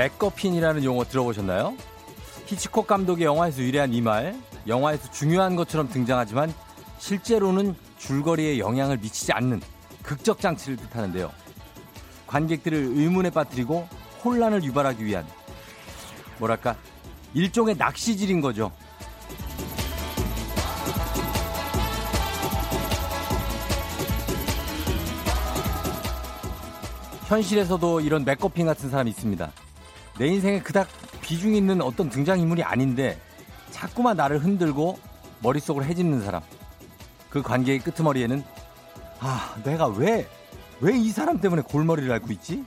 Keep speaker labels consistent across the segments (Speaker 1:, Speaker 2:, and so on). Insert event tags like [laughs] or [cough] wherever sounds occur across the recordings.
Speaker 1: 맥거핀이라는 용어 들어보셨나요? 히치콕 감독의 영화에서 유래한 이 말, 영화에서 중요한 것처럼 등장하지만 실제로는 줄거리에 영향을 미치지 않는 극적 장치를 뜻하는데요. 관객들을 의문에 빠뜨리고 혼란을 유발하기 위한 뭐랄까 일종의 낚시질인 거죠. 현실에서도 이런 맥거핀 같은 사람이 있습니다. 내 인생에 그닥 비중 있는 어떤 등장인물이 아닌데 자꾸만 나를 흔들고 머릿속을 해집는 사람. 그 관계의 끄트머리에는 아, 내가 왜, 왜 이 사람 때문에 골머리를 앓고 있지?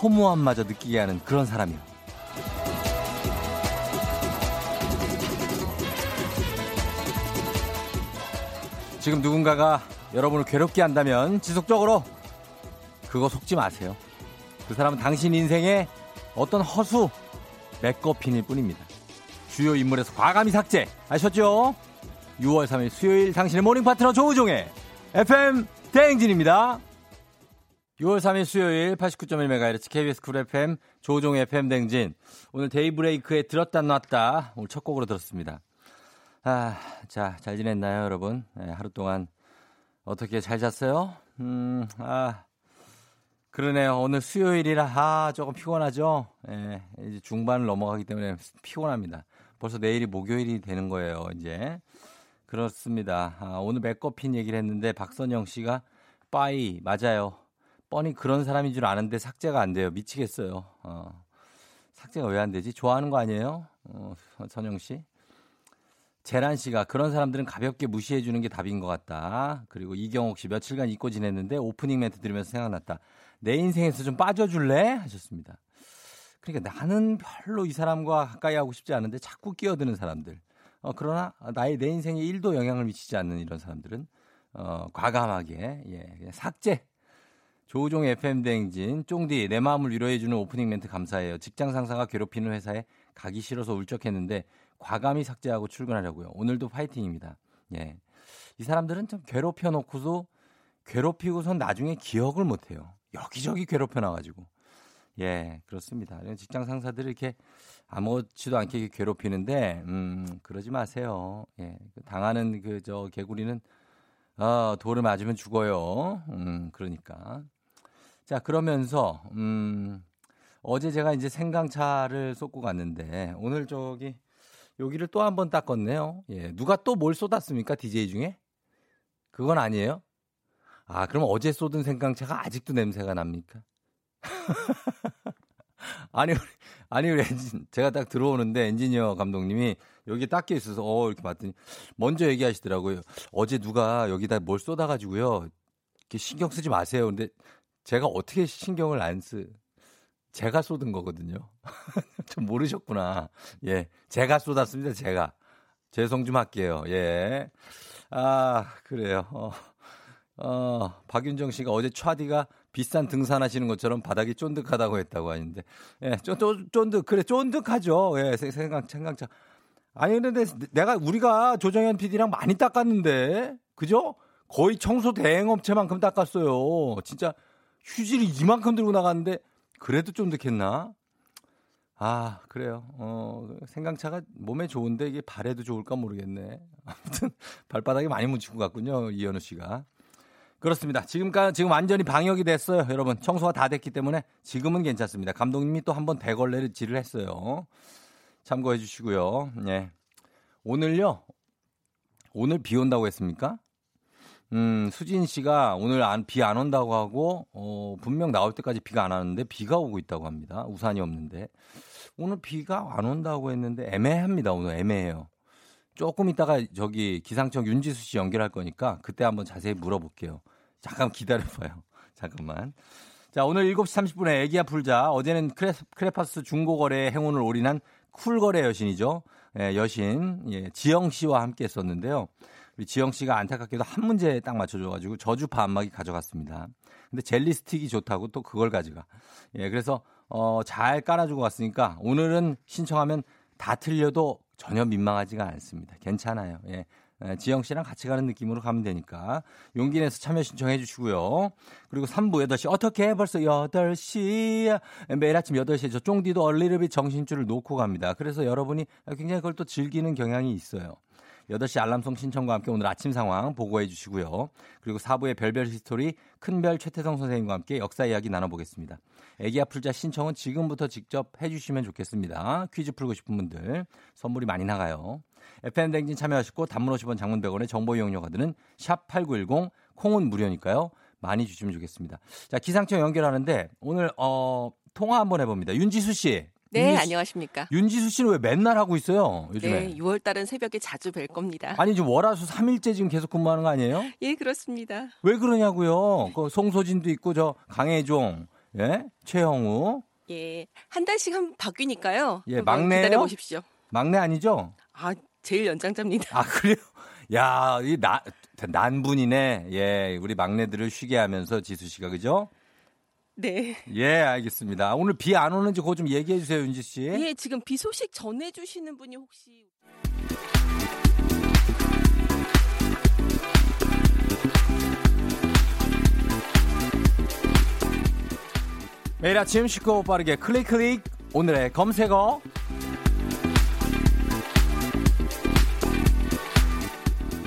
Speaker 1: 허무함마저 느끼게 하는 그런 사람이요. 지금 누군가가 여러분을 괴롭게 한다면 지속적으로 그거 속지 마세요. 그 사람은 당신 인생에 어떤 허수 MacGuffin일 뿐입니다. 주요 인물에서 과감히 삭제 아셨죠? 6월 3일 수요일 당신의 모닝 파트너 조우종의 FM 대행진입니다. 6월 3일 수요일 89.1MHz KBS 쿨 FM 조우종의 FM 대행진 오늘 데이브레이크에 들었다 놨다 오늘 첫 곡으로 들었습니다. 아, 자, 잘 지냈나요, 여러분? 네, 하루 동안 어떻게 잘 잤어요? 음, 아, 그러네요. 오늘 수요일이라 아 조금 피곤하죠. 예, 이제 중반을 넘어가기 때문에 피곤합니다. 벌써 내일이 목요일이 되는 거예요. 이제 그렇습니다. 아, 오늘 맥거핀 얘기를 했는데 박선영 씨가 빠이 맞아요. 뻔히 그런 사람인 줄 아는데 삭제가 안 돼요. 미치겠어요. 어, 삭제가 왜 안 되지? 좋아하는 거 아니에요? 어, 선영 씨. 재란 씨가 그런 사람들은 가볍게 무시해 주는 게 답인 것 같다. 그리고 이경옥 씨 며칠간 잊고 지냈는데 오프닝 멘트 들으면서 생각났다. 내 인생에서 좀 빠져줄래? 하셨습니다. 그러니까 나는 별로 이 사람과 가까이 하고 싶지 않은데 자꾸 끼어드는 사람들. 어, 그러나 나의 내 인생에 1도 영향을 미치지 않는 이런 사람들은 어, 과감하게 예, 삭제. 조우종 FM 대행진 쫑디 내 마음을 위로해 주는 오프닝 멘트 감사해요. 직장 상사가 괴롭히는 회사에 가기 싫어서 울적했는데 과감히 삭제하고 출근하려고요. 오늘도 파이팅입니다. 예. 이 사람들은 좀 괴롭혀 놓고도 괴롭히고선 나중에 기억을 못 해요. 여기저기 괴롭혀 놔가지고. 예, 그렇습니다. 직장 상사들을 이렇게 아무렇지도 않게 괴롭히는데, 음, 그러지 마세요. 예, 그 당하는 그, 저, 개구리는, 어, 돌을 맞으면 죽어요. 음, 그러니까. 자, 그러면서, 음, 어제 제가 이제 생강차를 쏟고 갔는데, 오늘 저기, 여기를 또 한 번 닦았네요. 예, 누가 또 뭘 쏟았습니까? DJ 중에? 그건 아니에요? 아, 그럼 어제 쏟은 생강차가 아직도 냄새가 납니까? [laughs] 아니, 아니, 우리 엔진, 제가 딱 들어오는데 엔지니어 감독님이 여기 닦여 있어서, 어, 이렇게 봤더니, 먼저 얘기하시더라고요. 어제 누가 여기다 뭘 쏟아가지고요. 이렇게 신경 쓰지 마세요. 근데 제가 어떻게 신경을 안 쓰, 제가 쏟은 거거든요. [laughs] 좀 모르셨구나. 예. 제가 쏟았습니다. 제가. 죄송 좀 할게요. 예. 아, 그래요. 어. 어, 박윤정 씨가 어제 차디가 비싼 등산하시는 것처럼 바닥이 쫀득하다고 했다고 하는데, 예, 쫀, 쫀, 쫀득, 그래, 쫀득하죠. 예, 생강, 생강차. 아니, 근데 내가, 우리가 조정현 PD랑 많이 닦았는데, 그죠? 거의 청소 대행업체만큼 닦았어요. 진짜 휴지를 이만큼 들고 나갔는데, 그래도 쫀득했나? 아, 그래요. 어, 생강차가 몸에 좋은데 이게 발에도 좋을까 모르겠네. 아무튼 발바닥에 많이 묻히고 갔군요. 이현우 씨가. 그렇습니다. 지금까 지금 완전히 방역이 됐어요, 여러분. 청소가 다 됐기 때문에 지금은 괜찮습니다. 감독님이 또 한 번 대걸레를 질을 했어요. 참고해 주시고요. 네. 오늘요. 오늘 비 온다고 했습니까? 음, 수진 씨가 오늘 안, 비안 온다고 하고, 어, 분명 나올 때까지 비가 안 왔는데 비가 오고 있다고 합니다. 우산이 없는데. 오늘 비가 안 온다고 했는데 애매합니다. 오늘 애매해요. 조금 있다가 저기 기상청 윤지수 씨 연결할 거니까 그때 한번 자세히 물어볼게요. 잠깐 기다려봐요. [laughs] 잠깐만. 자, 오늘 7시 30분에 애기야 풀자. 어제는 크레, 크레파스 중고거래 행운을 올인한 쿨거래 여신이죠. 예, 여신, 예, 지영 씨와 함께 했었는데요. 우리 지영 씨가 안타깝게도 한 문제 딱 맞춰줘가지고 저주파 안마기 가져갔습니다. 근데 젤리 스틱이 좋다고 또 그걸 가져가. 예, 그래서, 어, 잘 깔아주고 왔으니까 오늘은 신청하면 다 틀려도 전혀 민망하지가 않습니다. 괜찮아요. 예. 예, 지영 씨랑 같이 가는 느낌으로 가면 되니까 용기 내서 참여 신청해 주시고요. 그리고 3부 8시 어떻게 벌써 8시야. 매일 아침 8시에 저 쫑디도 얼리르비 정신줄을 놓고 갑니다. 그래서 여러분이 굉장히 그걸 또 즐기는 경향이 있어요. 8시 알람송 신청과 함께 오늘 아침 상황 보고해 주시고요. 그리고 4부의 별별 히스토리 큰별 최태성 선생님과 함께 역사 이야기 나눠보겠습니다. 애기 아플자 신청은 지금부터 직접 해주시면 좋겠습니다. 퀴즈 풀고 싶은 분들 선물이 많이 나가요. FM대행진 참여하시고 단문 50원 장문 100원의 정보 이용료가 드는 샵 8910 콩은 무료니까요. 많이 주시면 좋겠습니다. 자, 기상청 연결하는데 오늘 어 통화 한번 해 봅니다. 윤지수 씨.
Speaker 2: 네, 윤지수, 안녕하십니까.
Speaker 1: 윤지수 씨는 왜 맨날 하고 있어요? 요즘에.
Speaker 2: 네, 6월 달은 새벽에 자주 뵐 겁니다.
Speaker 1: 아니, 지금 월화수 3일째 지금 계속 근무하는 거 아니에요?
Speaker 2: 예, 그렇습니다.
Speaker 1: 왜 그러냐고요? 그 송소진도 있고 저 강혜종, 예? 최영우.
Speaker 2: 예, 한 달씩 한번 바뀌니까요.
Speaker 1: 예, 막내
Speaker 2: 기다려 보십시오.
Speaker 1: 막내 아니죠?
Speaker 2: 아, 제일 연장자입니다.
Speaker 1: 아, 그래요? 야, 이 나, 난분이네. 예, 우리 막내들을 쉬게 하면서 지수 씨가 그죠?
Speaker 2: 네.
Speaker 1: 예, 알겠습니다. 오늘 비 안 오는지 그거 좀 얘기해 주세요, 윤지 씨.
Speaker 2: 예, 지금 비 소식 전해 주시는 분이 혹시
Speaker 1: 매일 아침 쉽고 빠르게 클릭 클릭 오늘의 검색어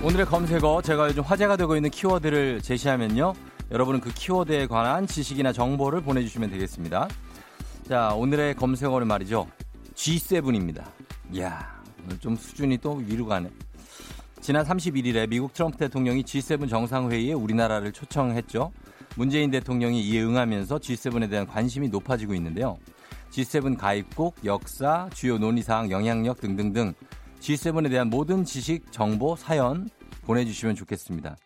Speaker 1: 오늘의 검색어 제가 요즘 화제가 되고 있는 키워드를 제시하면요. 여러분은 그 키워드에 관한 지식이나 정보를 보내주시면 되겠습니다. 자, 오늘의 검색어는 말이죠. G7입니다. 이야, 오늘 좀 수준이 또 위로 가네. 지난 31일에 미국 트럼프 대통령이 G7 정상회의에 우리나라를 초청했죠. 문재인 대통령이 이에 응하면서 G7에 대한 관심이 높아지고 있는데요. G7 가입국, 역사, 주요 논의사항, 영향력 등등등 G7에 대한 모든 지식, 정보, 사연 보내주시면 좋겠습니다.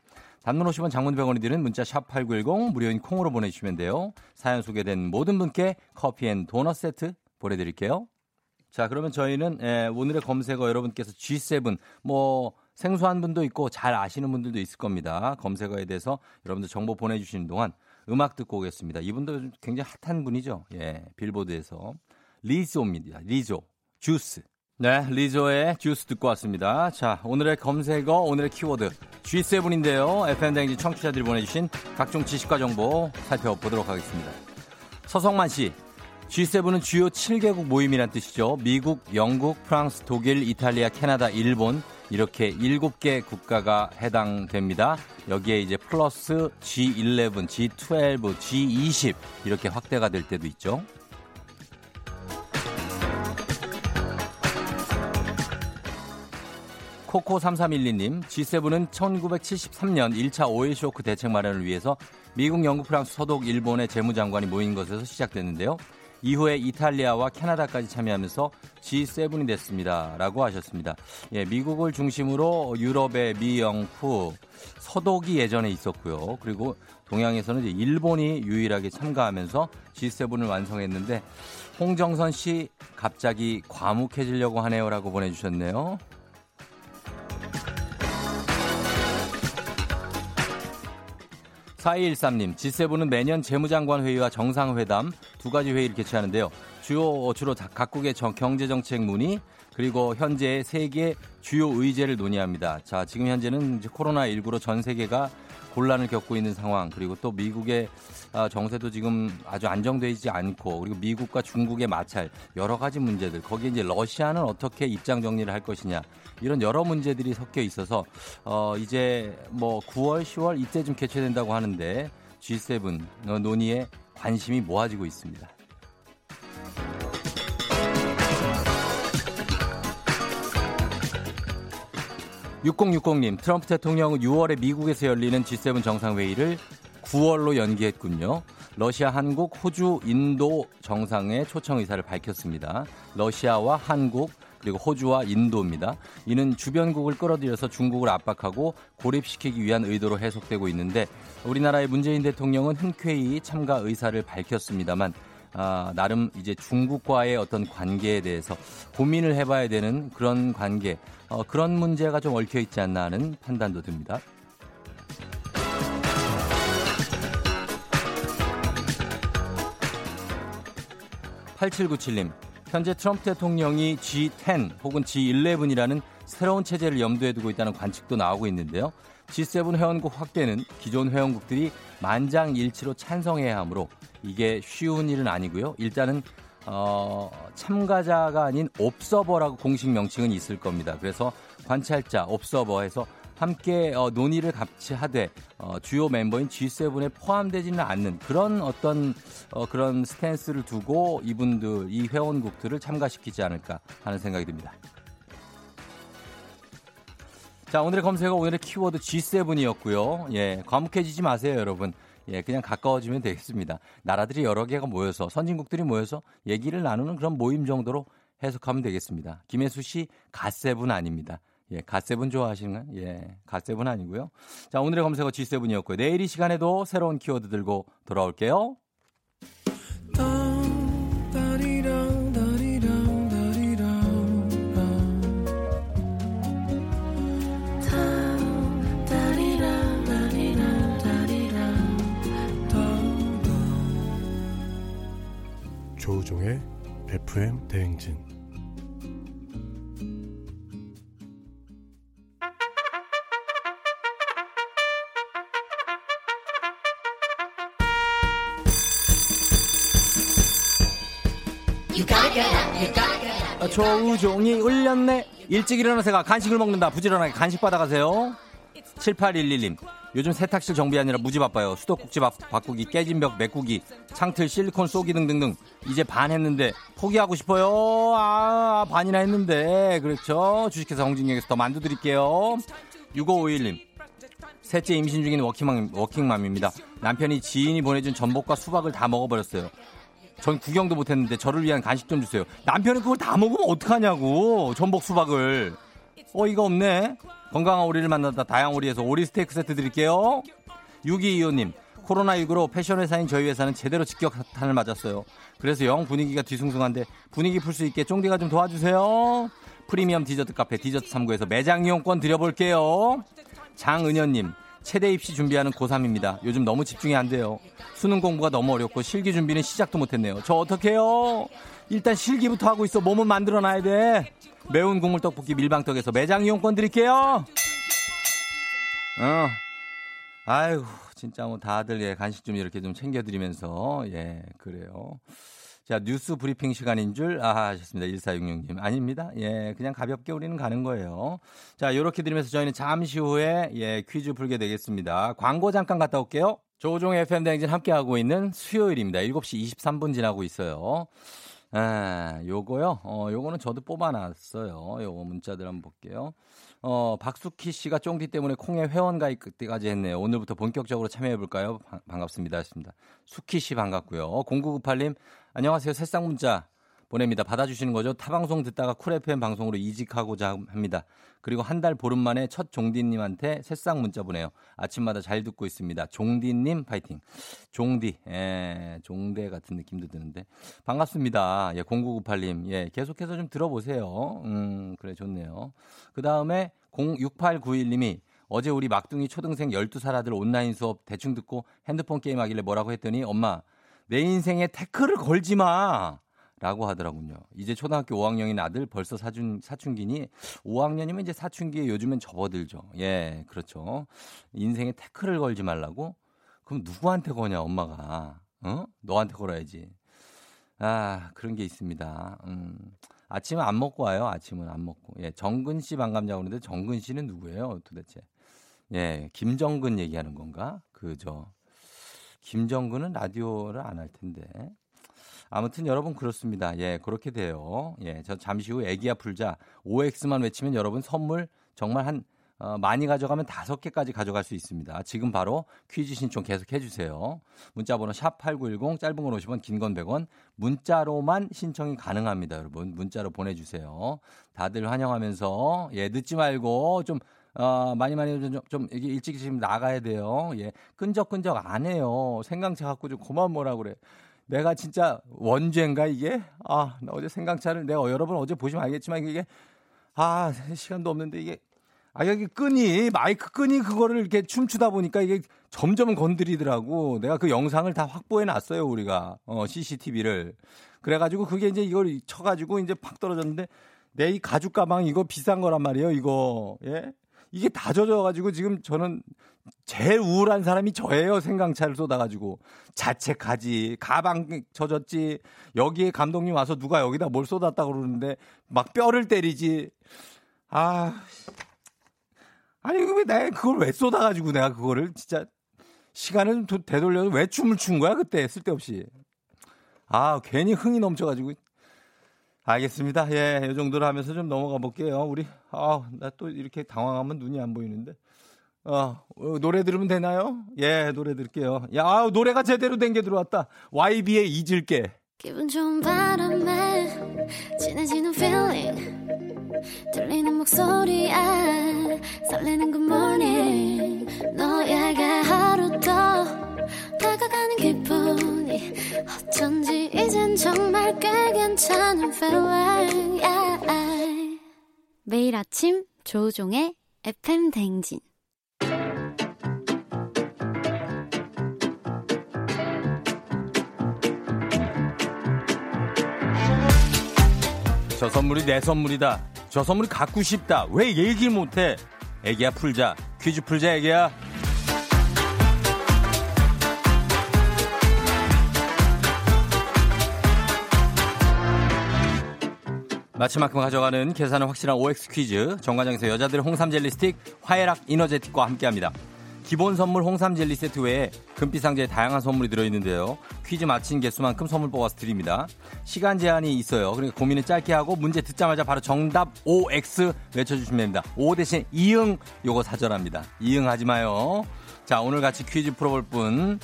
Speaker 1: 단문 50원 장문 100원이 드는 문자 샵 8910 무료인 콩으로 보내주시면 돼요. 사연 소개된 모든 분께 커피 and 도넛 세트 보내드릴게요. 자 그러면 저희는 예, 오늘의 검색어 여러분께서 G7 뭐 생소한 분도 있고 잘 아시는 분들도 있을 겁니다. 검색어에 대해서 여러분들 정보 보내주시는 동안 음악 듣고 오겠습니다. 이분도 굉장히 핫한 분이죠. 예, 빌보드에서 리조입니다. 리조 주스. 네, 리조의 주스 듣고 왔습니다. 자, 오늘의 검색어, 오늘의 키워드 G7인데요. FM댕지 청취자들이 보내주신 각종 지식과 정보 살펴보도록 하겠습니다. 서성만 씨, G7은 주요 7개국 모임이란 뜻이죠. 미국, 영국, 프랑스, 독일, 이탈리아, 캐나다, 일본 이렇게 7개 국가가 해당됩니다. 여기에 이제 플러스 G11, G12, G20 이렇게 확대가 될 때도 있죠. 코코3312님, G7은 1973년 1차 오일 쇼크 대책 마련을 위해서 미국, 영국, 프랑스, 서독, 일본의 재무장관이 모인 것에서 시작됐는데요. 이후에 이탈리아와 캐나다까지 참여하면서 G7이 됐습니다. 라고 하셨습니다. 예, 미국을 중심으로 유럽의 미, 영, 푸, 서독이 예전에 있었고요. 그리고 동양에서는 이제 일본이 유일하게 참가하면서 G7을 완성했는데 홍정선 씨 갑자기 과묵해지려고 하네요라고 보내주셨네요. 4213님, G7은 매년 재무장관 회의와 정상회담 두 가지 회의를 개최하는데요. 주요, 주로 각국의 경제정책 문의, 그리고 현재 세계 주요 의제를 논의합니다. 자, 지금 현재는 코로나19로 전 세계가 곤란을 겪고 있는 상황, 그리고 또 미국의 아, 정세도 지금 아주 안정되지 않고, 그리고 미국과 중국의 마찰, 여러 가지 문제들, 거기에 이제 러시아는 어떻게 입장 정리를 할 것이냐, 이런 여러 문제들이 섞여 있어서, 어, 이제 뭐 9월, 10월 이때쯤 개최된다고 하는데, G7 논의에 관심이 모아지고 있습니다. 6060님, 트럼프 대통령은 6월에 미국에서 열리는 G7 정상회의를 9월로 연기했군요. 러시아, 한국, 호주, 인도 정상의 초청 의사를 밝혔습니다. 러시아와 한국, 그리고 호주와 인도입니다. 이는 주변국을 끌어들여서 중국을 압박하고 고립시키기 위한 의도로 해석되고 있는데 우리나라의 문재인 대통령은 흔쾌히 참가 의사를 밝혔습니다만 아, 나름 이제 중국과의 어떤 관계에 대해서 고민을 해봐야 되는 그런 관계, 어, 그런 문제가 좀 얽혀 있지 않나 하는 판단도 듭니다. 8797님, 현재 트럼프 대통령이 G10 혹은 G11이라는 새로운 체제를 염두에 두고 있다는 관측도 나오고 있는데요. G7 회원국 확대는 기존 회원국들이 만장일치로 찬성해야 하므로 이게 쉬운 일은 아니고요. 일단은 어, 참가자가 아닌 옵서버라고 공식 명칭은 있을 겁니다. 그래서 관찰자, 옵서버에서 함께 어, 논의를 같이 하되 어, 주요 멤버인 G7에 포함되지는 않는 그런 어떤 어, 그런 스탠스를 두고 이분들 이 회원국들을 참가시키지 않을까 하는 생각이 듭니다. 자 오늘의 검색어 오늘의 키워드 G7이었고요. 예 과묵해지지 마세요 여러분. 예, 그냥 가까워지면 되겠습니다. 나라들이 여러 개가 모여서 선진국들이 모여서 얘기를 나누는 그런 모임 정도로 해석하면 되겠습니다. 김혜수 씨 갓세븐 아닙니다. 예, 갓세븐 좋아하시는 가요 예, 갓세븐 아니고요. 자, 오늘의 검색어 G7이었고요. 내일 이 시간에도 새로운 키워드 들고 돌아올게요.
Speaker 3: FM 대행진
Speaker 1: 아, 조우종이 울렸네. 일찍 일어나서가 간식을 먹는다. 부지런하게 간식 받아가세요. 7811님. 요즘 세탁실 정비하느라 무지 바빠요. 수도꼭지 바, 바꾸기, 깨진 벽 메꾸기, 창틀 실리콘 쏘기 등등등. 이제 반 했는데 포기하고 싶어요. 아, 반이나 했는데. 그렇죠. 주식회사 홍진경에서 더 만두 드릴게요. 6551님. 셋째 임신 중인 워킹맘, 워킹맘입니다. 남편이 지인이 보내준 전복과 수박을 다 먹어버렸어요. 전 구경도 못했는데 저를 위한 간식 좀 주세요. 남편은 그걸 다 먹으면 어떡하냐고. 전복 수박을. 어이가 없네. 건강한 오리를 만났다 다양 오리에서 오리 스테이크 세트 드릴게요. 6225님. 코로나19로 패션 회사인 저희 회사는 제대로 직격탄을 맞았어요. 그래서 영 분위기가 뒤숭숭한데 분위기 풀 수 있게 쫑디가 좀 도와주세요. 프리미엄 디저트 카페 디저트 3구에서 매장 이용권 드려볼게요. 장은현님. 체대 입시 준비하는 고3입니다. 요즘 너무 집중이 안 돼요. 수능 공부가 너무 어렵고 실기 준비는 시작도 못했네요. 저 어떡해요? 일단 실기부터 하고 있어. 몸은 만들어놔야 돼. 매운 국물 떡볶이 밀방떡에서 매장 이용권 드릴게요. 어. 아이고, 진짜 뭐 다들 예, 간식 좀 이렇게 좀 챙겨드리면서, 예, 그래요. 자, 뉴스 브리핑 시간인 줄, 아, 하셨습니다. 1466님. 아닙니다. 예, 그냥 가볍게 우리는 가는 거예요. 자, 요렇게 드리면서 저희는 잠시 후에, 예, 퀴즈 풀게 되겠습니다. 광고 잠깐 갔다 올게요. 조종의 FM대행진 함께하고 있는 수요일입니다. 7시 23분 지나고 있어요. 아, 요거요. 어, 요거는 저도 뽑아놨어요. 요거 문자들 한번 볼게요. 어, 박수키 씨가 쫑디 때문에 콩에 회원 가입까지 했네요. 오늘부터 본격적으로 참여해볼까요? 바, 반갑습니다. 했습니다. 수키 씨 반갑고요. 0998님, 안녕하세요. 새싹 문자 보냅니다. 받아주시는 거죠? 타방송 듣다가 쿨 FM 방송으로 이직하고자 합니다. 그리고 한 달 보름 만에 첫 쫑디님한테 새싹 문자 보내요. 아침마다 잘 듣고 있습니다. 쫑디님 파이팅. 쫑디, 예, 종대 같은 느낌도 드는데. 반갑습니다. 예, 0998님. 예, 계속해서 좀 들어보세요. 음, 그래, 좋네요. 그 다음에 06891님이 어제 우리 막둥이 초등생 12살 아들 온라인 수업 대충 듣고 핸드폰 게임 하길래 뭐라고 했더니 엄마, 내 인생에 태클을 걸지 마! 라고 하더라군요. 이제 초등학교 5학년인 아들 벌써 사춘, 사춘기니 5학년이면 이제 사춘기에 요즘엔 접어들죠. 예, 그렇죠. 인생에 태클을 걸지 말라고? 그럼 누구한테 거냐, 엄마가. 어? 너한테 걸어야지. 아, 그런 게 있습니다. 음. 아침은 안 먹고 와요. 아침은 안 먹고. 예, 정근 씨 반감자고 그러는데 정근 씨는 누구예요, 도대체? 예, 김정근 얘기하는 건가? 그죠. 김정근은 라디오를 안 할 텐데. 아무튼 여러분 그렇습니다. 예, 그렇게 돼요. 예, 저 잠시 후 애기야 풀자 OX만 외치면 여러분 선물 정말 한 어, 많이 가져가면 다섯 개까지 가져갈 수 있습니다. 지금 바로 퀴즈 신청 계속 해주세요. 문자번호 샵 8910, 짧은 건 50원, 긴 건 100원. 문자로만 신청이 가능합니다, 여러분. 문자로 보내주세요. 다들 환영하면서, 예, 늦지 말고 좀, 어, 많이 많이 좀, 좀, 이게 일찍 지금 나가야 돼요. 예, 끈적끈적 안 해요. 생강차 갖고 좀 그만 뭐라 그래. 내가 진짜 원죄인가 이게? 아, 나 어제 생강차를 내가 여러분 어제 보시면 알겠지만 이게 아, 시간도 없는데 이게 아, 여기 끈이, 마이크 끈이 그거를 이렇게 춤추다 보니까 이게 점점 건드리더라고. 내가 그 영상을 다 확보해 놨어요, 우리가. 어, CCTV를. 그래 가지고 그게 이제 이걸 쳐 가지고 이제 팍 떨어졌는데 내 이 가죽 가방 이거 비싼 거란 말이에요, 이거. 예? 이게 다 젖어 가지고 지금 저는 제일 우울한 사람이 저예요, 생강차를 쏟아가지고. 자책하지, 가방 젖었지, 여기에 감독님 와서 누가 여기다 뭘 쏟았다고 그러는데 막 뼈를 때리지. 아, 아니 왜 내가 그걸 왜 쏟아가지고 내가 그거를 진짜 시간을 좀 되돌려서 왜 춤을 춘 거야 그때 쓸데없이. 아 괜히 흥이 넘쳐가지고. 알겠습니다. 예이 정도로 하면서 좀 넘어가 볼게요. 우리 아나 또 이렇게 당황하면 눈이 안 보이는데 어, 어, 노래 들으면 되나요? 예 노래 들을게요. 야 아, 노래가 제대로 된 게 들어왔다. YB의 잊을게.
Speaker 4: 기분 좋은 바람에 진해지는 feeling. 들리는 목소리에 설레는 good morning. 너에게 하루 더 다가가는 기분이 어쩐지 이젠 정말 꽤 괜찮은 feeling. Yeah. 매일 아침 조우종의 FM 댕진
Speaker 1: 저 선물이 내 선물이다. 저 선물이 갖고 싶다. 왜 얘기를 못해? 애기야 풀자. 퀴즈 풀자 애기야. 마치만큼 가져가는 계산은 확실한 OX 퀴즈. 정관장에서 여자들의 홍삼 젤리 스틱 화해락 이너제틱과 함께합니다. 기본 선물 홍삼 젤리 세트 외에 금빛 상자에 다양한 선물이 들어있는데요. 퀴즈 마친 개수만큼 선물 뽑아서 드립니다. 시간 제한이 있어요. 그러니까 고민은 짧게 하고 문제 듣자마자 바로 정답 OX 외쳐주시면 됩니다. O 대신 이응 요거 사절합니다. 이응 하지 마요. 자 오늘 같이 퀴즈 풀어볼 분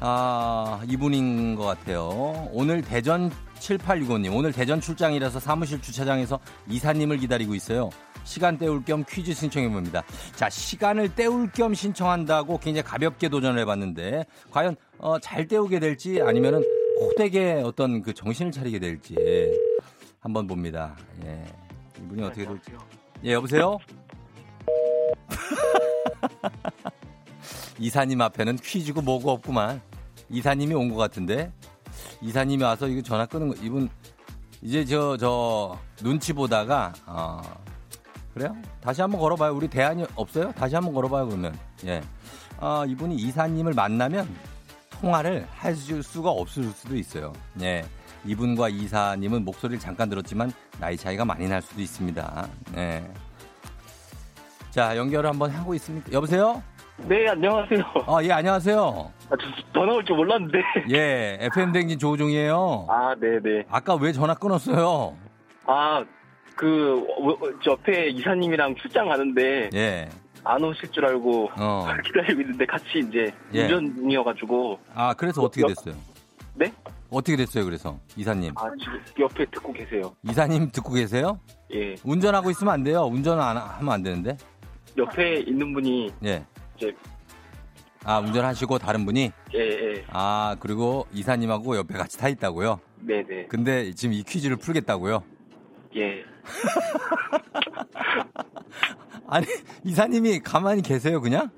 Speaker 1: 아, 이분인 것 같아요. 오늘 대전 7865님, 오늘 대전 출장이라서 사무실 주차장에서 이사님을 기다리고 있어요. 시간 때울 겸 퀴즈 신청해봅니다. 자, 시간을 때울 겸 신청한다고 굉장히 가볍게 도전을 해봤는데, 과연, 어, 잘 때우게 될지 아니면은 호되게 어떤 그 정신을 차리게 될지 한번 봅니다. 예. 이분이 어떻게 될지. 예, 여보세요? [laughs] 이사님 앞에는 퀴즈고 뭐고 없구만. 이사님이 온 것 같은데 이사님이 와서 이거 전화 끄는 거 이분 이제 저 저 눈치 보다가 어 그래요? 다시 한번 걸어봐요. 우리 대안이 없어요? 다시 한번 걸어봐요 그러면 예. 아 이분이 이사님을 만나면 통화를 할 수가 없을 수도 있어요. 예. 이분과 이사님은 목소리를 잠깐 들었지만 나이 차이가 많이 날 수도 있습니다. 네. 자 연결을 한번 하고 있습니까? 여보세요?
Speaker 5: 네, 안녕하세요.
Speaker 1: 아, 예, 안녕하세요.
Speaker 5: 아, 저, 전화 올 줄 몰랐는데.
Speaker 1: 예, FM댕진 조우종이에요.
Speaker 5: 아, 네네.
Speaker 1: 아까 왜 전화 끊었어요?
Speaker 5: 아, 그, 어, 저 옆에 이사님이랑 출장 가는데,
Speaker 1: 예.
Speaker 5: 안 오실 줄 알고
Speaker 1: 어. [laughs]
Speaker 5: 기다리고 있는데 같이 이제
Speaker 1: 예.
Speaker 5: 운전 중이어가지고,
Speaker 1: 아, 그래서 어떻게 됐어요?
Speaker 5: 네?
Speaker 1: 어떻게 됐어요, 그래서? 이사님.
Speaker 5: 아, 지금 옆에 듣고 계세요.
Speaker 1: 이사님 듣고 계세요?
Speaker 5: 예.
Speaker 1: 운전하고 있으면 안 돼요. 운전 안 하- 하면 안 되는데.
Speaker 5: 옆에 있는 분이,
Speaker 1: 예.
Speaker 5: 이제,
Speaker 1: 아, 운전하시고 다른 분이?
Speaker 5: 예, 예.
Speaker 1: 아, 그리고 이사님하고 옆에 같이 타 있다고요?
Speaker 5: 네네.
Speaker 1: 근데 지금 이 퀴즈를 풀겠다고요?
Speaker 5: 예. [laughs]
Speaker 1: 아니, 이사님이 가만히 계세요, 그냥?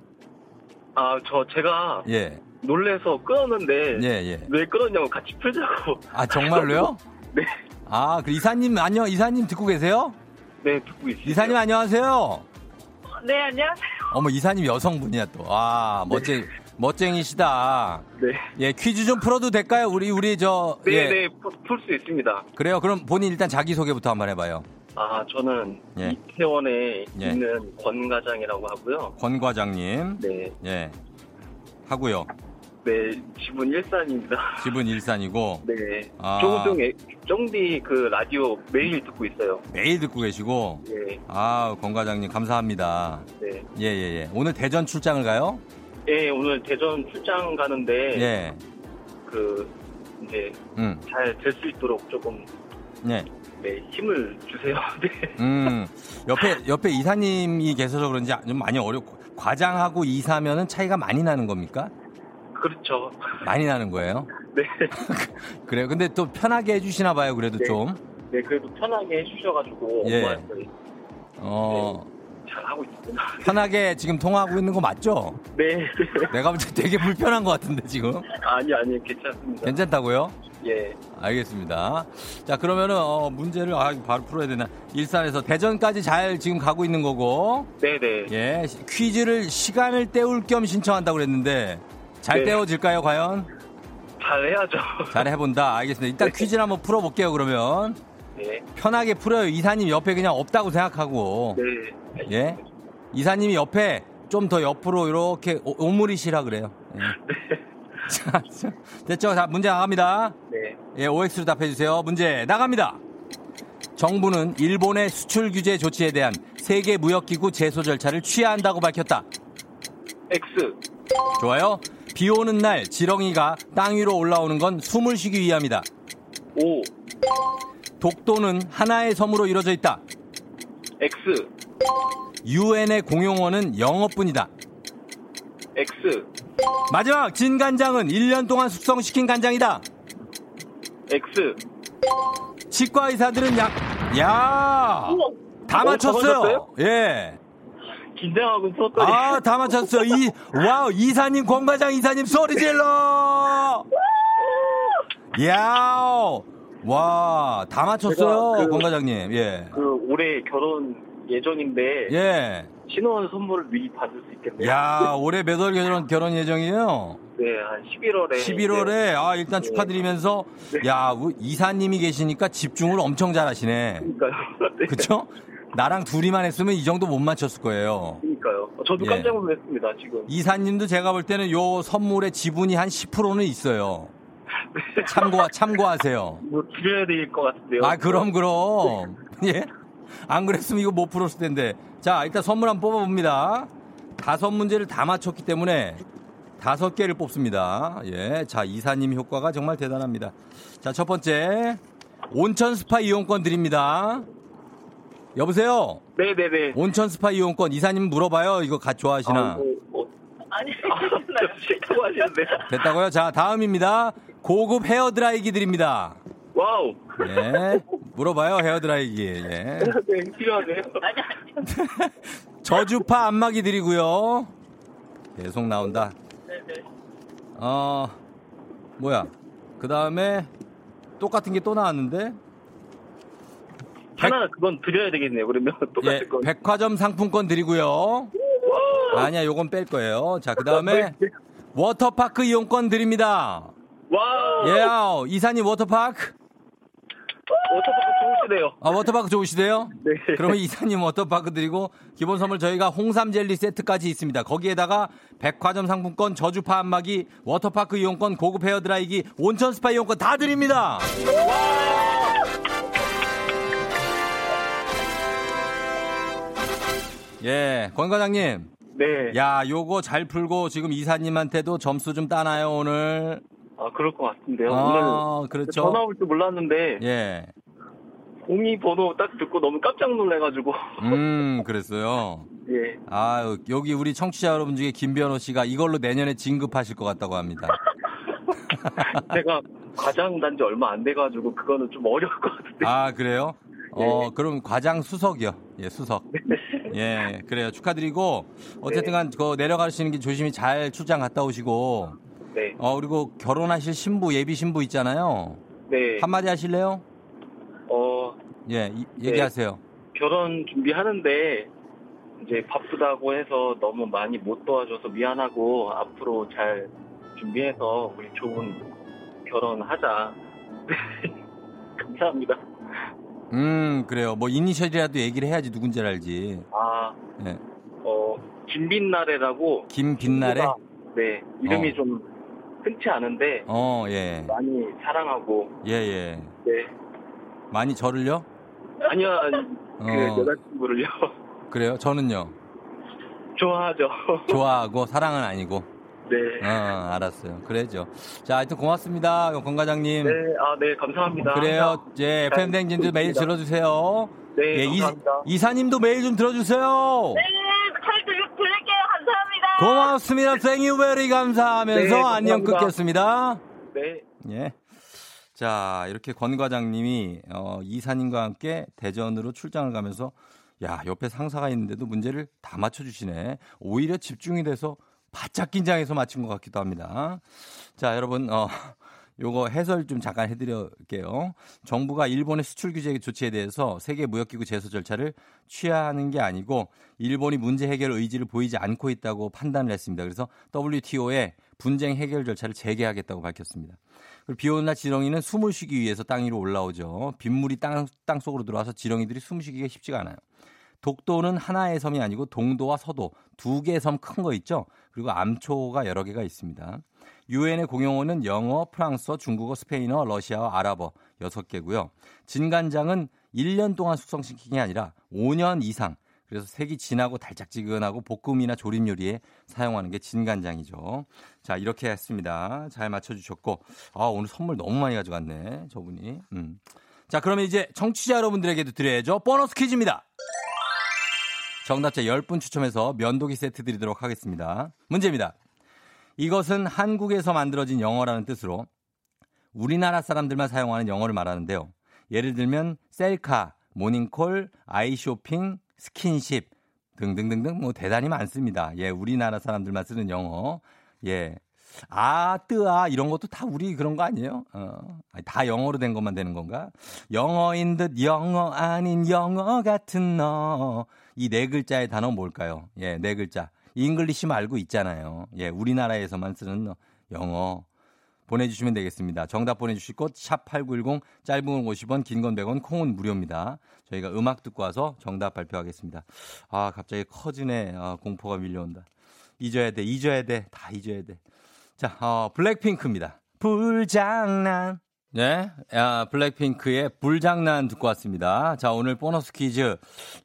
Speaker 5: 아, 저, 제가
Speaker 1: 예.
Speaker 5: 놀래서 끊었는데,
Speaker 1: 예, 예.
Speaker 5: 왜 끊었냐고 같이 풀자고.
Speaker 1: 아, 정말로요? [laughs]
Speaker 5: 네.
Speaker 1: 아, 그 이사님, 안녕, 이사님 듣고 계세요?
Speaker 5: 네, 듣고 있어요.
Speaker 1: 이사님 안녕하세요.
Speaker 6: 네, 안녕하세요.
Speaker 1: 어머 이사님 여성분이야 또. 아 멋쟁 멋쟁이시다.
Speaker 5: 네.
Speaker 1: 예 퀴즈 좀 풀어도 될까요? 우리 우리 저
Speaker 5: 네,
Speaker 1: 예.
Speaker 5: 네, 풀수 있습니다.
Speaker 1: 그래요. 그럼 본인 일단 자기 소개부터 한번 해봐요.
Speaker 5: 아, 저는
Speaker 1: 예.
Speaker 5: 이태원에
Speaker 1: 예.
Speaker 5: 있는 권 과장이라고 하고요.
Speaker 1: 권 과장님.
Speaker 5: 네.
Speaker 1: 예. 하고요.
Speaker 5: 네, 집은 일산입니다.
Speaker 1: 집은 일산이고 [laughs]
Speaker 5: 네.
Speaker 1: 아.
Speaker 5: 애- 쫑디 그 라디오 매일 듣고 있어요.
Speaker 1: 매일 듣고 계시고
Speaker 5: 예,
Speaker 1: 아, 권 과장님 감사합니다.
Speaker 5: 네.
Speaker 1: 예, 예, 예. 오늘 대전 출장을 가요?
Speaker 5: 예, 오늘 대전 출장 가는데
Speaker 1: 예.
Speaker 5: 그 이제
Speaker 1: 음.
Speaker 5: 잘될 수 있도록 조금
Speaker 1: 네.
Speaker 5: 네, 힘을 주세요. [laughs] 네.
Speaker 1: 음. 옆에 옆에 이사님이 계셔서 그런지 좀 많이 어렵고 과장하고 이사면은 차이가 많이 나는 겁니까?
Speaker 5: 그렇죠.
Speaker 1: 많이 나는 거예요?
Speaker 5: 네. [laughs]
Speaker 1: 그래요. 근데 또 편하게 해 주시나 봐요. 그래도
Speaker 5: 네.
Speaker 1: 좀.
Speaker 5: 네, 그래도 편하게 해주셔가지고
Speaker 1: 예. 어.
Speaker 5: 잘 하고 있습니다.
Speaker 1: 편하게 지금 통화하고 있는 거 맞죠?
Speaker 5: 네. 네.
Speaker 1: 내가 볼 때 되게 불편한 것 같은데 지금.
Speaker 5: 아니, 아니, 괜찮습니다.
Speaker 1: 괜찮다고요?
Speaker 5: 예.
Speaker 1: 알겠습니다. 자, 그러면은, 어, 문제를, 아, 바로 풀어야 되나. 일산에서 대전까지 잘 지금 가고 있는 거고,
Speaker 5: 네네.
Speaker 1: 예, 시- 퀴즈를 시간을 때울 겸 신청한다고 그랬는데, 잘
Speaker 5: 네.
Speaker 1: 때워질까요, 과연?
Speaker 5: 잘 해야죠.
Speaker 1: 잘 해본다. 알겠습니다. 일단 퀴즈를 한번 풀어볼게요, 그러면.
Speaker 5: 네.
Speaker 1: 편하게 풀어요. 이사님 옆에 그냥 없다고 생각하고,
Speaker 5: 네.
Speaker 1: 예? 이사님이 옆에 좀 더 옆으로 이렇게 오- 오므리시라 그래요. 예. [laughs] 자, 자, 됐죠? 자, 문제 나갑니다.
Speaker 5: 네.
Speaker 1: 예, OX로 답해주세요. 문제 나갑니다. 정부는 일본의 수출 규제 조치에 대한 세계 무역기구 제소 절차를 취해야 한다고 밝혔다.
Speaker 5: X.
Speaker 1: 좋아요. 비 오는 날 지렁이가 땅 위로 올라오는 건 숨을 쉬기 위함이다.
Speaker 5: O.
Speaker 1: 독도는 하나의 섬으로 이루어져 있다.
Speaker 5: X.
Speaker 1: 유엔의 공용어는 영어뿐이다.
Speaker 5: X.
Speaker 1: 마지막 진간장은 1년 동안 숙성시킨 간장이다.
Speaker 5: X.
Speaker 1: 치과 의사들은 약, 야! 다
Speaker 5: 어,
Speaker 1: 맞췄어요.
Speaker 5: 다 맞췄어요?
Speaker 1: 예.
Speaker 5: 긴장하고 있었더니.
Speaker 1: 아, 다 맞췄어. 이, wow, 이사님, 권과장 이사님 소리 질러! 야우! 와, 다 맞췄어요,
Speaker 5: 제가 그-
Speaker 1: 권과장님. 예.
Speaker 5: 그 올해 결혼 예정인데
Speaker 1: 예.
Speaker 5: 신혼 선물을 미리 받을 수 있겠네요.
Speaker 1: 야, 올해 몇월 결혼, 결혼 예정이에요?
Speaker 5: 네, 한 11월에.
Speaker 1: 11월에, 아, 일단
Speaker 5: 네.
Speaker 1: 축하드리면서, 야, 우리 이사님이 계시니까 집중을 엄청 잘하시네.
Speaker 5: 그러니까요. [laughs] 네.
Speaker 1: 그쵸? 나랑 둘이만 했으면 이 정도 못 맞췄을 거예요.
Speaker 5: 그러니까요. 저도
Speaker 1: 예.
Speaker 5: 깜짝 놀랐습니다, 지금.
Speaker 1: 이사님도 제가 볼 때는 요 선물의 지분이 한 10%는 있어요. 참고, 참고하세요.
Speaker 5: 뭐 드려야 될 것 같은데요.
Speaker 1: 아, 그럼, 그럼. 예? 안 그랬으면 이거 못 풀었을 텐데. 자, 일단 선물 한번 뽑아봅니다. 다섯 문제를 다 맞췄기 때문에 다섯 개를 뽑습니다. 예. 자, 이사님 효과가 정말 대단합니다. 자, 첫 번째. 온천 스파 이용권 드립니다. 여보세요?
Speaker 5: 네네네.
Speaker 1: 온천 스파 이용권 이사님 물어봐요. 이거 가 좋아하시나?
Speaker 5: 아, 뭐, 뭐. 아니, 싫다고 하시는데.
Speaker 1: 됐다고요? 자, 다음입니다. 고급 헤어 드라이기 드립니다.
Speaker 5: wow.
Speaker 1: 예. 물어봐요, 헤어 드라이기. 예.
Speaker 5: 네, 필요하네요. [laughs]
Speaker 1: 저주파 안마기 드리고요. 계속 나온다. 어, 뭐야. 그 다음에 똑같은 게 또 나왔는데.
Speaker 5: 하나 그건 드려야 되겠네요. 그러면 [laughs]
Speaker 1: 예,
Speaker 5: 똑같은 건.
Speaker 1: 백화점 상품권 드리고요. 아니야, 요건 뺄 거예요. 자, [laughs] 그 다음에 워터파크 이용권 드립니다.
Speaker 5: wow.
Speaker 1: 예, 이사님 워터파크?
Speaker 5: 워터파크 좋으시네요.
Speaker 1: 아, 워터파크 좋으시대요?
Speaker 5: 네.
Speaker 1: 그러면 이사님 워터파크 드리고 기본 선물 저희가 홍삼 젤리 세트까지 있습니다. 거기에다가 백화점 상품권, 저주파 안마기, 워터파크 이용권, 고급 헤어 드라이기, 온천 스파 이용권 다 드립니다. 예, 권 과장님.
Speaker 5: 네.
Speaker 1: 야, 요거 잘 풀고 지금 이사님한테도 점수 좀 따나요, 오늘?
Speaker 5: 아, 그럴 것 같은데요.
Speaker 1: 아,
Speaker 5: 오늘
Speaker 1: 그렇죠.
Speaker 5: 전화 올 줄 몰랐는데
Speaker 1: 예.
Speaker 5: 공이 번호 딱 듣고 너무 깜짝 놀래가지고.
Speaker 1: 음, [laughs] 그랬어요.
Speaker 5: 예.
Speaker 1: 아, 여기 우리 청취자 여러분 중에 김변호 씨가 이걸로 내년에 진급하실 것 같다고 합니다. [laughs]
Speaker 5: 제가 과장 단지 얼마 안 돼가지고 그거는 좀 어려울 것 같은데.
Speaker 1: 아, 그래요? 어,
Speaker 5: 네.
Speaker 1: 그럼 과장 수석이요. 예, 수석. [laughs] 예, 그래요. 축하드리고, 어쨌든 간, 그 내려가시는 게 조심히 잘 출장 갔다 오시고,
Speaker 5: 네.
Speaker 1: 어, 그리고 결혼하실 신부, 예비 신부 있잖아요.
Speaker 5: 네.
Speaker 1: 한마디 하실래요?
Speaker 5: 어,
Speaker 1: 예, 이- 얘기하세요.
Speaker 5: 결혼 준비하는데 이제 바쁘다고 해서 너무 많이 못 도와줘서 미안하고 앞으로 잘 준비해서 우리 좋은 결혼하자. [laughs] 감사합니다.
Speaker 1: 음, 그래요. 뭐, 이니셜이라도 얘기를 해야지 누군지 알지.
Speaker 5: 아,
Speaker 1: 예.
Speaker 5: 어, 김빛나래라고. 친구가, 네, 이름이
Speaker 1: 어.
Speaker 5: 좀 흔치 않은데
Speaker 1: 어, 예.
Speaker 5: 많이 사랑하고
Speaker 1: 예, 예.
Speaker 5: 네
Speaker 1: 많이 저를요?
Speaker 5: 아니요 그
Speaker 1: 어.
Speaker 5: 여자친구를요 [laughs]
Speaker 1: 그래요? 저는요.
Speaker 5: 좋아하죠.
Speaker 1: 좋아하고 사랑은 아니고.
Speaker 5: 네.
Speaker 1: 어, 알았어요. 그래죠. 자, 하여튼 고맙습니다. 권 과장님.
Speaker 5: 네, 아, 네, 감사합니다.
Speaker 1: 그래요. 예, FM 댕진도 매일
Speaker 5: 있습니다.
Speaker 1: 들어 주세요.
Speaker 5: 네,
Speaker 1: 예, 이,
Speaker 5: 감사합니다.
Speaker 1: 이사님도 매일 좀 들어 주세요.
Speaker 6: 네, 잘 들, 들을게요. 감사합니다.
Speaker 1: 고맙습니다. 생유 베리 감사하면서
Speaker 5: 네.
Speaker 1: 안녕 끊겠습니다.
Speaker 5: 네.
Speaker 1: 예. 자, 이렇게 권 과장님이 어, 이사님과 함께 대전으로 출장을 가면서 야, 옆에 상사가 있는데도 문제를 다 맞춰주시네. 오히려 집중이 돼서 바짝 긴장해서 맞춘 것 같기도 합니다. 자, 여러분, 어, 요거 해설 좀 잠깐 해드릴게요. 정부가 일본의 수출 규제 조치에 대해서 세계 무역기구 제소 절차를 취하는 게 아니고 일본이 문제 해결 의지를 보이지 않고 있다고 판단을 했습니다. 그래서 WTO에 분쟁 해결 절차를 재개하겠다고 밝혔습니다. 그리고 비 오는 날 지렁이는 숨을 쉬기 위해서 땅 위로 올라오죠. 빗물이 땅, 땅 속으로 들어와서 지렁이들이 숨 쉬기가 쉽지가 않아요. 독도는 하나의 섬이 아니고 동도와 서도 두 개의 섬 큰 거 있죠. 그리고 암초가 여러 개가 있습니다. 유엔의 공용어는 영어, 프랑스어, 중국어, 스페인어, 러시아어, 아랍어 여섯 개고요. 진간장은 1년 동안 숙성시킨 게 아니라 5년 이상 그래서 색이 진하고 달짝지근하고 볶음이나 조림 요리에 사용하는 게 진간장이죠. 자, 이렇게 했습니다. 잘 맞춰주셨고, 아, 오늘 선물 너무 많이 가져갔네, 저분이. 음. 자, 그러면 이제 청취자 여러분들에게도 드려야죠. 보너스 퀴즈입니다. 정답자 10분 추첨해서 면도기 세트 드리도록 하겠습니다. 문제입니다. 이것은 한국에서 만들어진 영어라는 뜻으로 우리나라 사람들만 사용하는 영어를 말하는데요. 예를 들면 셀카, 모닝콜, 아이쇼핑, 스킨십 등등등등 뭐 대단히 많습니다. 예, 우리나라 사람들만 쓰는 영어. 예. 아, 뜨아 이런 것도 다 우리 그런 거 아니에요? 어. 다 영어로 된 것만 되는 건가? 영어인 듯 영어 아닌 영어 같은 너. 이 네 글자의 단어 뭘까요? 예, 네 글자. English 말고 있잖아요. 예, 우리나라에서만 쓰는 영어. 보내주시면 되겠습니다. 정답 보내주실 곳, 샵 8910, 짧은 건 50원, 긴 건 100원, 콩은 무료입니다. 저희가 음악 듣고 와서 정답 발표하겠습니다. 아, 갑자기 커진의 아, 공포가 밀려온다. 잊어야 돼, 잊어야 돼, 다 잊어야 돼. 자, 어, 블랙핑크입니다. 불장난. 네, 아, 블랙핑크의 불장난 듣고 왔습니다. 자, 오늘 보너스 퀴즈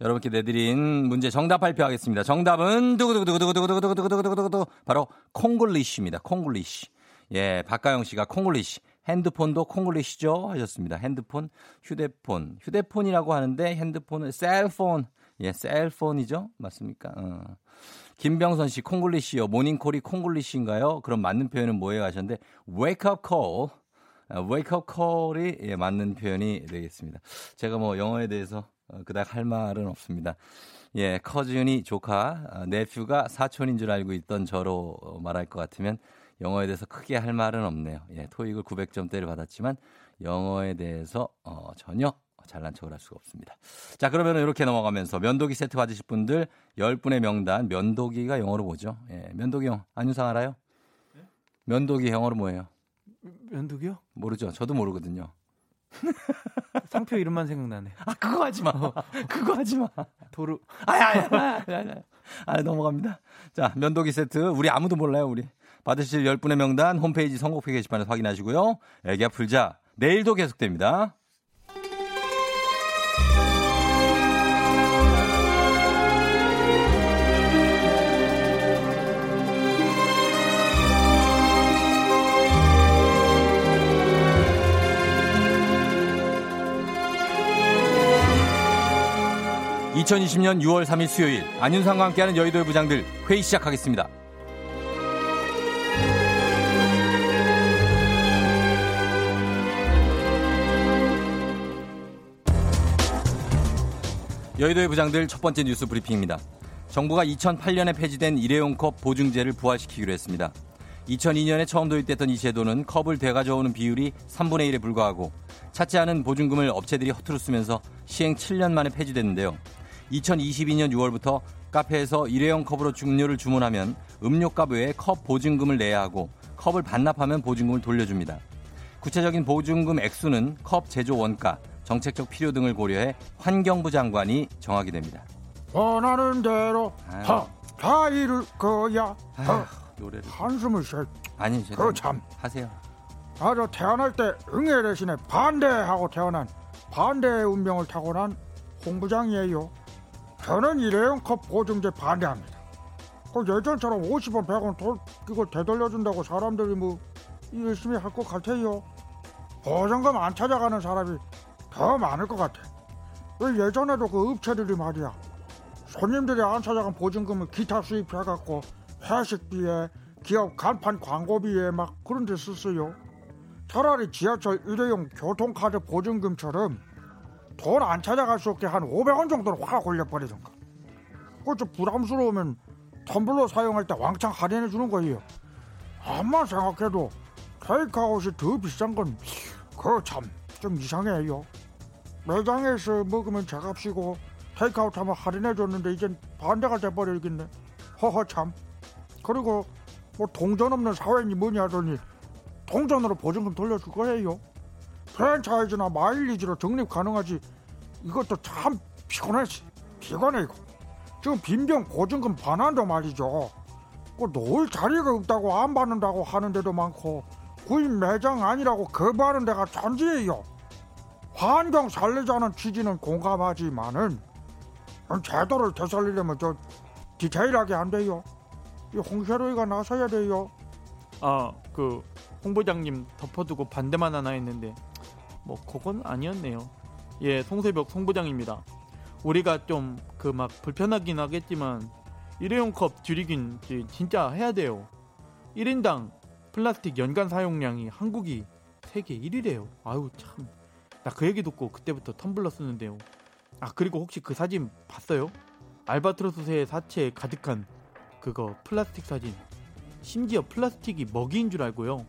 Speaker 1: 여러분께 내드린 문제 정답 발표하겠습니다. 정답은 두구두구두구두구두구두구두구두구두구두구 바로 콩글리쉬입니다. 콩글리쉬. 예, 박가영 씨가 콩글리쉬. 핸드폰도 콩글리쉬죠? 하셨습니다. 핸드폰, 휴대폰. 휴대폰이라고 하는데 핸드폰은 cell phone. 예, cell phone이죠? 맞습니까? 어. 김병선 씨, 콩글리쉬요. 모닝콜이 콩글리쉬인가요? 그럼 맞는 표현은 뭐예요? 하셨는데, up call. 아, wake up call이 예, 맞는 표현이 되겠습니다. 제가 뭐 영어에 대해서 어, 그닥 할 말은 없습니다. 예, 커준이 조카, 아, 네퓨가 사촌인 줄 알고 있던 저로 어, 말할 것 같으면 영어에 대해서 크게 할 말은 없네요. 예, 토익을 900점대를 받았지만 영어에 대해서 어, 전혀 잘난 척을 할 수가 없습니다. 자, 그러면 이렇게 넘어가면서 면도기 세트 받으실 분들 10분의 명단, 면도기가 영어로 뭐죠? 예, 면도기 영, 안유상 알아요? 면도기 영어로 뭐예요?
Speaker 7: 면도기요?
Speaker 1: 모르죠. 저도 모르거든요. [laughs]
Speaker 7: 상표 이름만 생각나네.
Speaker 1: 아, 그거 하지 마. 그거 하지 마.
Speaker 7: 도루.
Speaker 1: 아야, 아야, 아야, 아야. 아, 넘어갑니다. 자, 면도기 세트. 우리 아무도 몰라요, 우리. 받으실 10분의 명단 홈페이지 선곡표 게시판에서 확인하시고요. 애기야 풀자. 내일도 계속됩니다. (2020년 6월 3일) 수요일 안윤상과 함께하는 여의도의 부장들 회의 시작하겠습니다. 여의도의 부장들 첫 번째 뉴스 브리핑입니다. 정부가 2008년에 폐지된 일회용 컵 보증제를 부활시키기로 했습니다. 2002년에 처음 도입됐던 이 제도는 컵을 되가져오는 비율이 3분의 1에 불과하고 않은 보증금을 업체들이 허투루 쓰면서 시행 7년 만에 폐지됐는데요. 2022년 6월부터 카페에서 일회용 컵으로 음료를 주문하면 음료값 외에 컵 보증금을 내야 하고 컵을 반납하면 보증금을 돌려줍니다. 구체적인 보증금 액수는 컵 제조 원가, 정책적 필요 등을 고려해 환경부 장관이 정하게 됩니다.
Speaker 8: 원하는 대로
Speaker 1: 아유.
Speaker 8: 다, 다 이룰 거야.
Speaker 1: 아휴, 노래를
Speaker 3: 한숨을 쉬.
Speaker 1: 아니
Speaker 3: 그
Speaker 1: 제가
Speaker 3: 참.
Speaker 1: 하세요.
Speaker 3: 아저 태어날 때 응애 대신에 반대하고 태어난 반대의 운명을 타고난 홍부장이에요. 저는 일회용 컵 보증제 반대합니다. 그 예전처럼 50원 100원 돌 이거 되돌려준다고 사람들이 뭐 열심히 할 것 같아요. 보증금 안 찾아가는 사람이 더 많을 것 같아. 왜 예전에도 그 업체들이 말이야. 손님들이 안 찾아간 보증금을 기타 수입해갖고 회식비에 기업 간판 광고비에 막 그런 데 썼어요. 차라리 지하철 일회용 교통카드 보증금처럼 돈 안 찾아갈 수 없게 한 500원 정도는 확 올려버리던가. 그좀 부담스러우면 텀블러 사용할 때 왕창 할인해 주는 거예요. 암만 생각해도 테이크아웃이 더 비싼 건 그거 참 좀 이상해요. 매장에서 먹으면 제값이고 테이크아웃 하면 할인해 줬는데 이젠 반대가 돼버리겠네. 허허 참. 그리고 뭐 동전 없는 사회니 뭐니 하더니 동전으로 보증금 돌려줄 거예요. 프랜차이즈나 마일리지로 적립 가능하지. 이것도 참 피곤하지. 피곤해 이거. 지금 빈병 보증금 반환도 말이죠. 그 놓을 자리가 없다고 안 받는다고 하는 데도 많고 구입 매장 아니라고 거부하는 데가 천지예요. 환경 살리자는 취지는 공감하지만은 제도를 되살리려면 저 디테일하게 안 돼요. 이 홍세로이가 나서야 돼요.
Speaker 7: 아, 그 홍부장님 덮어두고 반대만 하나 했는데 뭐 그건 아니었네요. 예, 송세벽 송부장입니다. 우리가 좀 그 막 불편하긴 하겠지만 일회용 컵 줄이긴 지- 진짜 해야 돼요. 1인당 플라스틱 연간 사용량이 한국이 세계 1위래요. 아유 참. 나 그 얘기 듣고 그때부터 텀블러 쓰는데요. 아 그리고 혹시 그 사진 봤어요? 알바트로스 새의 사체에 가득한 그거 플라스틱 사진. 심지어 플라스틱이 먹이인 줄 알고요.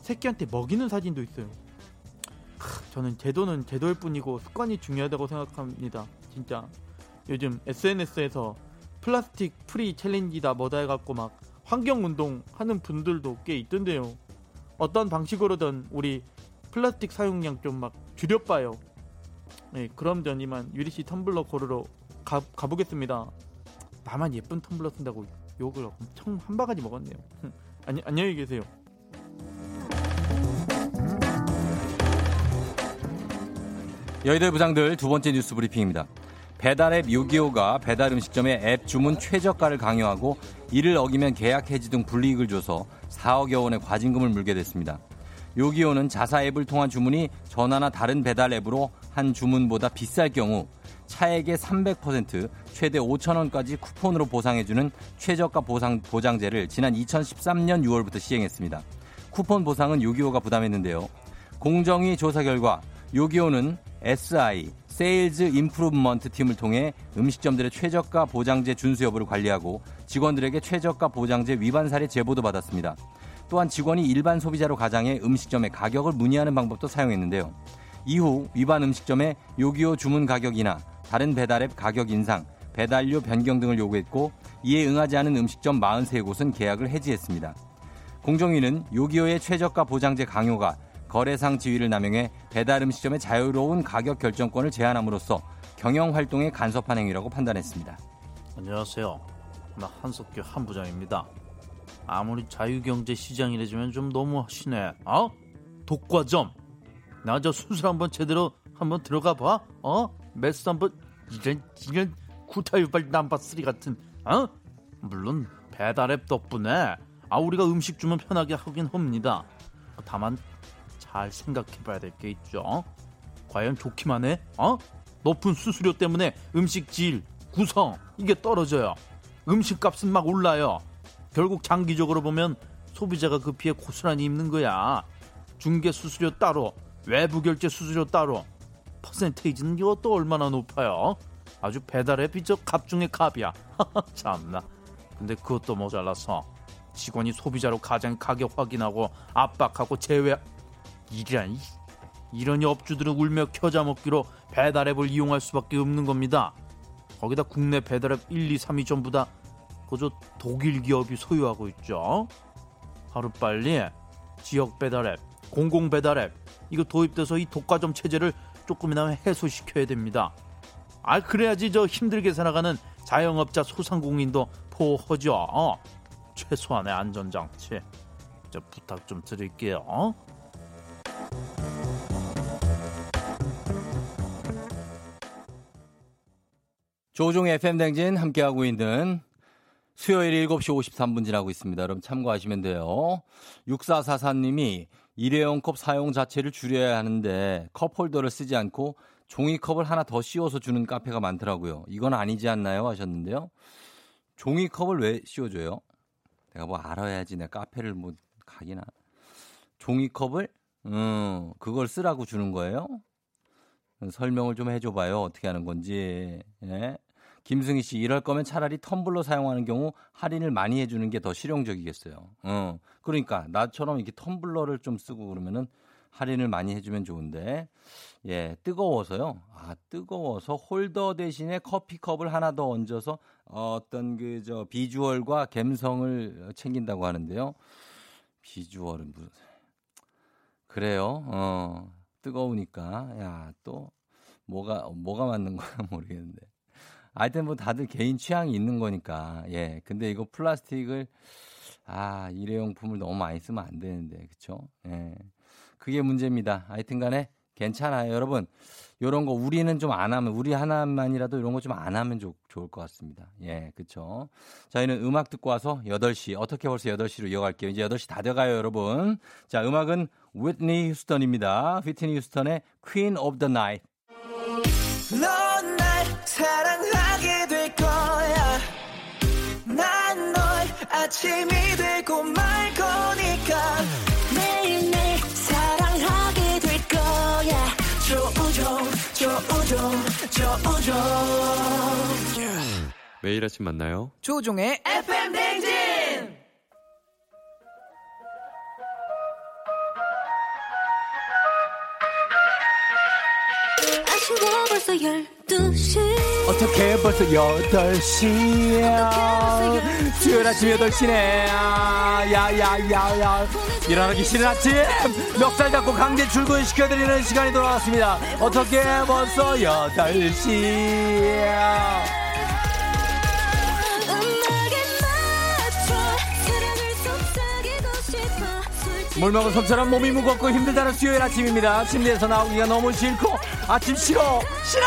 Speaker 7: 새끼한테 먹이는 사진도 있어요. 크, 저는 제도는 제도일 뿐이고 습관이 중요하다고 생각합니다. 진짜 요즘 SNS에서 plastic free challenge다 뭐다 해갖고 막 환경 운동 하는 분들도 꽤 있던데요. 어떤 방식으로든 우리 플라스틱 사용량 좀 막 줄여봐요. 네, 그럼 전 이만 유리 씨 텀블러 고르러 가, 가보겠습니다. 나만 예쁜 텀블러 쓴다고 욕을 엄청 한 바가지 먹었네요. [laughs] 안녕, 안녕히 계세요.
Speaker 1: 여의도 부장들 두 번째 뉴스 브리핑입니다. 배달앱 625가 배달 음식점의 앱 주문 최저가를 강요하고 이를 어기면 계약 해지 등 불이익을 줘서 4억여 원의 과징금을 물게 됐습니다. 625는 자사 앱을 통한 주문이 전화나 다른 배달 앱으로 한 주문보다 비쌀 경우 차액의 300% 최대 5천 원까지 쿠폰으로 보상해주는 최저가 보상 보장제를 지난 2013년 6월부터 시행했습니다. 쿠폰 보상은 요기요가 부담했는데요. 공정위 조사 결과 요기요는 SI Sales Improvement 팀을 통해 음식점들의 최저가 보장제 준수 여부를 관리하고 직원들에게 최저가 보장제 위반 사례 제보도 받았습니다. 또한 직원이 일반 소비자로 가장해 음식점의 가격을 문의하는 방법도 사용했는데요. 이후 위반 음식점의 625 주문 가격이나 다른 배달앱 가격 인상, 배달료 변경 등을 요구했고 이에 응하지 않은 음식점 43곳은 계약을 해지했습니다. 공정위는 625의 최저가 보장제 강요가 거래상 지위를 남용해 배달 음식점의 자유로운 가격 결정권을 제한함으로써 경영 활동에 간섭한 행위라고 판단했습니다.
Speaker 8: 안녕하세요. 나 한석규 한부장입니다. 아무리 자유경제 시장이라지만 좀 너무 하시네. 어? 독과점. 나 저 수술 한번 제대로 한번 들어가 봐. 어? 메스 한번 이런 이런 구타유발 number three 같은. 어? 물론 배달앱 덕분에 아 우리가 음식 주면 편하게 하긴 합니다. 다만 잘 생각해봐야 될 게 있죠. 과연 좋기만 해? 어? 높은 수수료 때문에 음식 질, 구성 이게 떨어져요. 음식값은 막 올라요. 결국 장기적으로 보면 소비자가 그 피해 고스란히 입는 거야. 중개 수수료 따로, 외부 결제 수수료 따로. 퍼센테이지는 이것도 얼마나 높아요. 아주 배달의 비적 갑 중의 갑이야. [laughs] 참나. 근데 그것도 모자라서 직원이 소비자로 가장 가격 확인하고 압박하고 제외 이란 이러니 업주들은 울며 켜자 먹기로 배달앱을 이용할 수밖에 없는 겁니다. 거기다 국내 배달앱 1, 2, 3위 전부 다 그저 독일 기업이 소유하고 있죠. 하루빨리 지역 배달앱, 공공 배달앱 이거 도입돼서 이 독과점 체제를 조금이나마 해소시켜야 됩니다. 아 그래야지 저 힘들게 살아가는 자영업자 소상공인도 포하죠. 어. 최소한의 안전장치 저 부탁 좀 드릴게요. 어?
Speaker 1: 조종의 FM댕진 함께하고 있는 수요일 7시 53분 지나고 있습니다. 여러분 참고하시면 돼요. 6444님이 일회용 컵 사용 자체를 줄여야 하는데 컵 홀더를 쓰지 않고 종이컵을 하나 더 씌워서 주는 카페가 많더라고요. 이건 아니지 않나요? 하셨는데요. 종이컵을 왜 씌워줘요? 내가 뭐 알아야지. 내가 카페를 뭐 가기나. 종이컵을, 음, 그걸 쓰라고 주는 거예요? 설명을 좀 해줘봐요. 어떻게 하는 건지. 예? 김승희 씨, 이럴 거면 차라리 텀블러 사용하는 경우 할인을 많이 해주는 게 더 실용적이겠어요. 어. 그러니까 나처럼 이렇게 텀블러를 좀 쓰고 그러면은 할인을 많이 해주면 좋은데, 예, 뜨거워서요. 아, 뜨거워서 홀더 대신에 커피컵을 하나 더 얹어서 어떤 그 저 비주얼과 감성을 챙긴다고 하는데요. 비주얼은 무슨 그래요. 어. 뜨거우니까 야 또 뭐가 뭐가 맞는 거야 [laughs] 모르겠는데. 하여튼 뭐 다들 개인 취향이 있는 거니까. 예. 근데 이거 플라스틱을 아, 일회용품을 너무 많이 쓰면 안 되는데. 그쵸? 예. 그게 문제입니다. 하여튼 간에 괜찮아요. 여러분, 요런 거 우리는 좀 안 하면, 우리 하나만이라도 이런 거 좀 안 하면 좋, 좋을 것 같습니다. 예, 그쵸. 저희는 음악 듣고 와서 8시, 어떻게 벌써 8시로 이어갈게요. 이제 8시 다 돼가요, 여러분. 자, 음악은 위트니 휴스턴입니다. 위트니 휴스턴의 Queen of the Night.
Speaker 9: 넌 날 사랑하게 될 거야 난 널 아침이 되고 말 거니까 우종 조우종
Speaker 10: 매일 아침 만나요.
Speaker 9: 조종의 FM 댕진.
Speaker 4: 아침에 벌써 12시
Speaker 1: 어떻게 벌써 8시야. 수요일 아침 8시네. 아, 야, 야, 야, 야. 일어나기 싫은 아침. 멱살 잡고 강제 출근시켜드리는 시간이 돌아왔습니다. 어떻게 벌써 8시야.
Speaker 4: 음악에 맞춰 사랑을 속삭이고 싶어 솔직히
Speaker 1: 물 먹은 솜처럼 몸이 무겁고 힘들다는 수요일 아침입니다. 침대에서 나오기가 너무 싫고 아침 싫어 싫어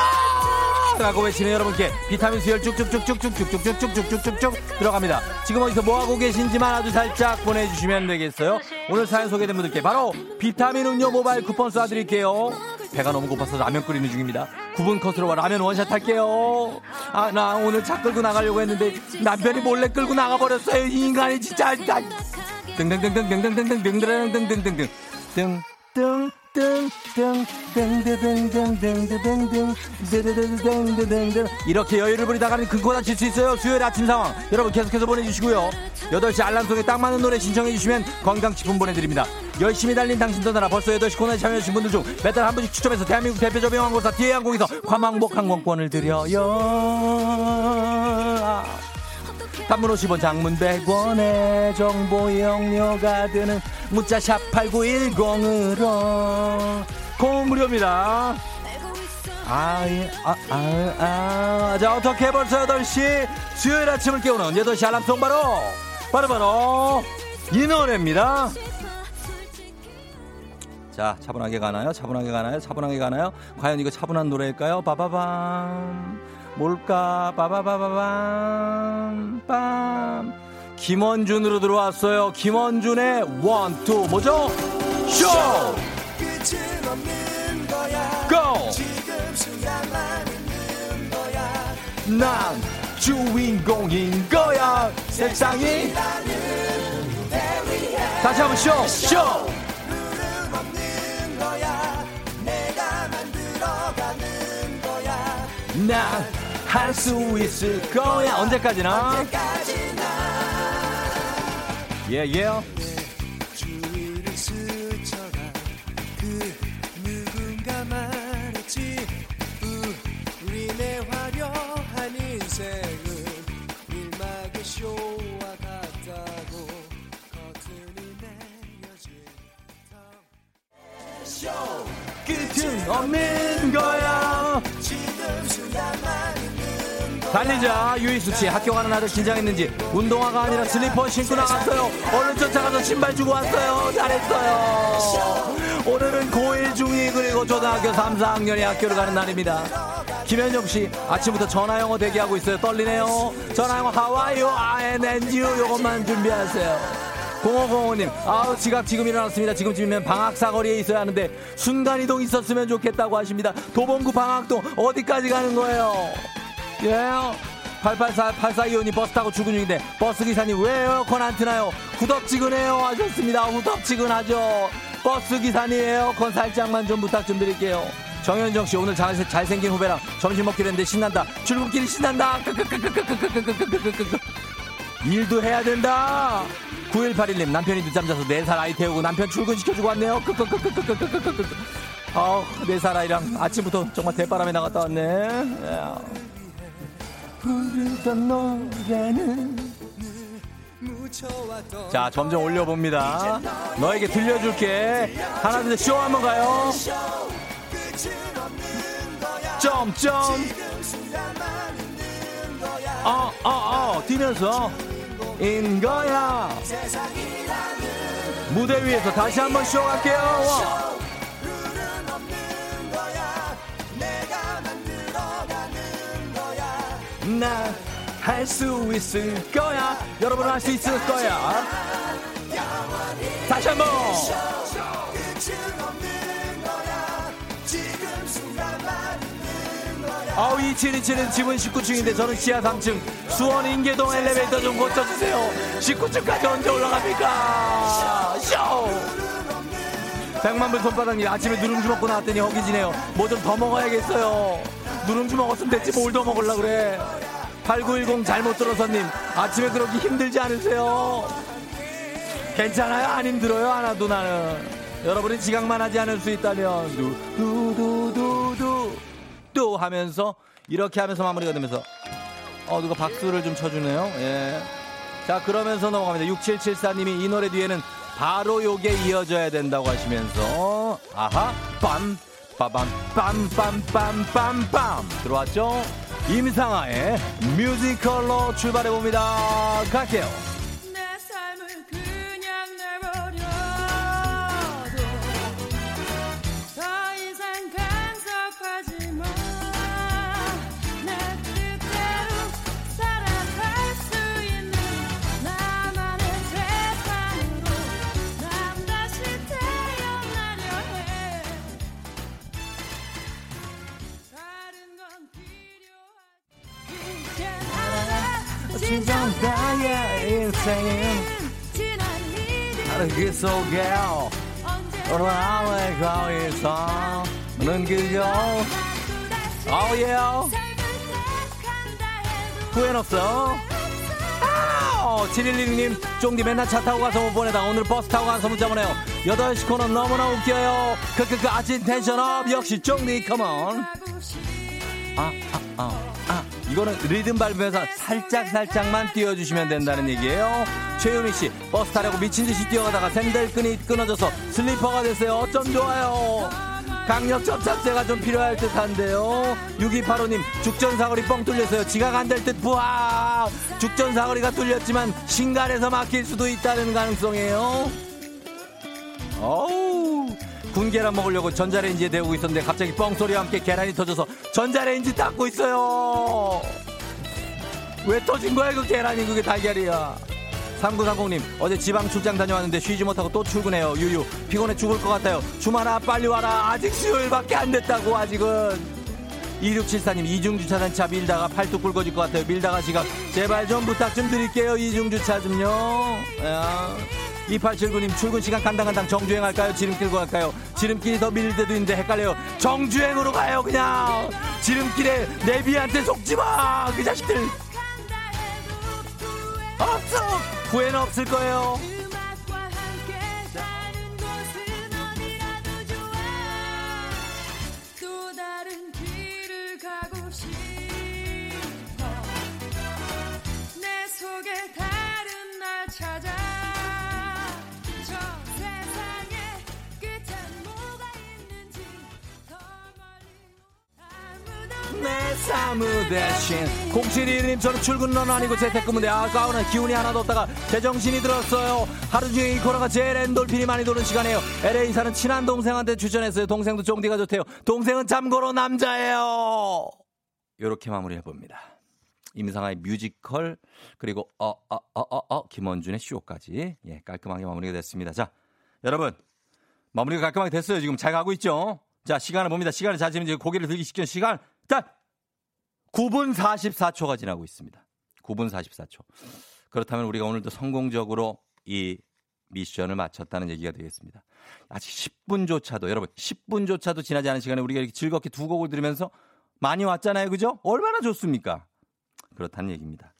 Speaker 1: 라고 외치는 여러분께 비타민 수혈 쭉쭉쭉쭉쭉쭉쭉쭉쭉쭉쭉쭉 들어갑니다. 지금 어디서 뭐하고 계신지만 아주 살짝 보내주시면 되겠어요. 오늘 사연 소개된 분들께 바로 비타민 음료 모바일 쿠폰 쏴드릴게요. 배가 너무 고파서 라면 끓이는 중입니다. 9분 컷으로 라면 원샷 할게요. 아, 나 오늘 차 끌고 나가려고 했는데 남편이 몰래 끌고 나가버렸어요. 이 인간이 진짜. 나- 등등등등등등등등등등등등등등 이렇게 여유를 부리다가는 금고 다칠 수 있어요. 수요일 아침 상황. 여러분 계속해서 보내주시고요. 8시 알람 속에 딱 맞는 노래 신청해 주시면 건강식품 보내드립니다. 열심히 달린 당신 떠나라. 벌써 8시 코너에 참여해주신 분들 중 매달 한 분씩 추첨해서 대한민국 대표적 명항공사 DA항공에서 관광복 항공권을 드려요 단문 50원 장문 100원에 정보 이용료가 드는 문자 샵 8910으로 공무료입니다 아, 예. 아, 아, 아. 자, 어떻게 벌써 8시 수요일 아침을 깨우는 8시 알람송 바로, 바로, 바로, 이 노래입니다. 자, 차분하게 가나요? 차분하게 가나요? 차분하게 가나요? 과연 이거 차분한 노래일까요? 빠바밤. 뭘까? 빠바바바밤. 빰. 김원준으로 들어왔어요. 김원준의 one, two. 뭐죠? 쇼!
Speaker 9: 끝은 없는 거야
Speaker 1: 고! 난 주인공인 거야. 세상이. 다시 한번 쇼! 쇼! 난 할 수 있을 거야. 언제까지나. 예, 예.
Speaker 9: Yeah, yeah.
Speaker 1: 끝은 없는 거야. 달리자 유희수 씨 학교 가는 아들 긴장했는지 운동화가 아니라 슬리퍼 신고 나갔어요. 얼른 쫓아가서 신발 주고 왔어요. 잘했어요. 오늘은 고1 중2 그리고 초등학교 3, 4학년이 학교를 가는 날입니다. 김현정 씨 아침부터 전화 영어 대기하고 있어요. 떨리네요. 전화 영어 하와이요 아엔엔지요 요것만 준비하세요. 0505님, 아우, 지각 지금 일어났습니다. 지금쯤이면 방학 사거리에 있어야 하는데, 순간이동 있었으면 좋겠다고 하십니다. 도봉구 방학동, 어디까지 가는 거예요? 예요. 884, 8425님 버스 타고 출근 중인데 버스 기사님 왜 에어컨 안 트나요? 후덥지근해요 하셨습니다. 후덥지근하죠. 버스 기사님 에어컨 살짝만 좀 부탁 좀 드릴게요. 정현정 씨 오늘 잘, 잘생긴 후배랑 점심 먹기로 했는데 신난다. 출근길이 신난다. 일도 해야 된다. 9181님 남편이 늦잠 자서 4살 아이 태우고 남편 출근시켜주고 왔네요. 아우 4살 아이랑 아침부터 정말 대바람에 나갔다 왔네. 부르던 노래는 자 점점 올려봅니다. 너에게 들려줄게. 하나 둘셋쇼 한번 가요. 점점 어어어 어, 뛰면서 인 거야 무대 위에서 다시 한번 쇼 갈게요 나 할 수 있을 거야. 여러분 할 수 있을 거야. 다시 한번. 아우 2727은 집은 19층인데 저는 지하 3층. 수원 인계동 엘리베이터 좀 고쳐주세요. 19층까지 언제 올라갑니까? 쇼! 100만불 손바닥님 아침에 누룽지 먹고 나왔더니 허기지네요. 뭐 좀 더 먹어야겠어요. 누룽지 먹었으면 됐지 뭘 더 먹으려 그래 8910 잘못 들어서님 아침에 그렇게 힘들지 않으세요? 괜찮아요? 안 힘들어요? 하나도 나는. 여러분이 지각만 하지 않을 수 있다면 두두두두두 또 하면서 이렇게 하면서 마무리가 되면서. 어 누가 박수를 좀 쳐주네요. 예. 자 그러면서 넘어갑니다. 6774님이 이 노래 뒤에는 바로 요게 이어져야 된다고 하시면서 아하 빰 빠밤 빰빰빰빰빰. 들어왔죠 임상아의 뮤지컬로 출발해 봅니다. 갈게요 진정 나의 인생은 바로 그 속에 돌아올 거기서 는 그저 어예 후회는 없어. 아, 716님 쫑디 맨날 차 타고 가서 못 보내다가 오늘 버스 타고 가서 문자 보내요. 8시 코너 너무나 웃겨요. 크크크 아침 텐션업 역시 쫑디 컴온 아, 아, 아, 아. 이거는 리듬 밟으면서 살짝 살짝만 띄워주시면 된다는 얘기예요. 최윤희 씨 버스 타려고 미친 듯이 뛰어가다가 샌들끈이 끊어져서 슬리퍼가 됐어요. 어쩜 좋아요. 강력 접착제가 좀 필요할 듯한데요. 6285님 죽전 사거리 뻥 뚫렸어요. 지각 안 될 듯 부하. 죽전 사거리가 뚫렸지만 신갈에서 막힐 수도 있다는 가능성이에요. 어우 군 계란 먹으려고 전자레인지에 데우고 있었는데 갑자기 뻥소리와 함께 계란이 터져서 전자레인지 닦고 있어요. 왜 터진 거야 그 계란이 그게 달걀이야? 3930님 어제 지방 출장 다녀왔는데 쉬지 못하고 또 출근해요. 유유 피곤해 죽을 것 같아요. 주말아 빨리 와라. 아직 수요일밖에 안 됐다고 아직은. 2674님 이중주차장 차 밀다가 팔뚝 굵어질 것 같아요. 밀다가 지각 제발 좀 부탁 좀 드릴게요 이중주차 좀요. 야. 2879님 출근 시간 간당간당 정주행 할까요? 지름길 고 갈까요? 지름길이 더 밀릴 때도 있는데 헷갈려요. 정주행으로 가요 그냥. 지름길에 내비한테 속지 마. 그 자식들. 없어. 후회는 없을 거예요.
Speaker 4: 음악과 내
Speaker 1: 사무 대신. 0721님 저는 출근은 아니고 재택근무인데 아까우는 기운이 하나도 없다가 제정신이 들었어요. 하루 종일 이 코너가 제일 엔돌핀이 많이 도는 시간이에요. LA 사는 친한 동생한테 추천했어요. 동생도 쫑디가 좋대요. 동생은 참고로 남자예요. 요렇게 마무리해봅니다. 임상아의 뮤지컬 그리고 어어어어 김원준의 쇼까지. 예 깔끔하게 마무리가 됐습니다. 자 여러분 마무리가 깔끔하게 됐어요. 지금 잘 가고 있죠? 자 시간을 봅니다. 시간을 잘 지면 이제 고개를 들기 직전 시간 딱 9분 44초가 지나고 있습니다. 9분 44초. 그렇다면 우리가 오늘도 성공적으로 이 미션을 마쳤다는 얘기가 되겠습니다. 아직 10분조차도 여러분 10분조차도 지나지 않은 시간에 우리가 이렇게 즐겁게 두 곡을 들으면서 많이 왔잖아요 그죠? 얼마나 좋습니까? 그렇다는 얘기입니다.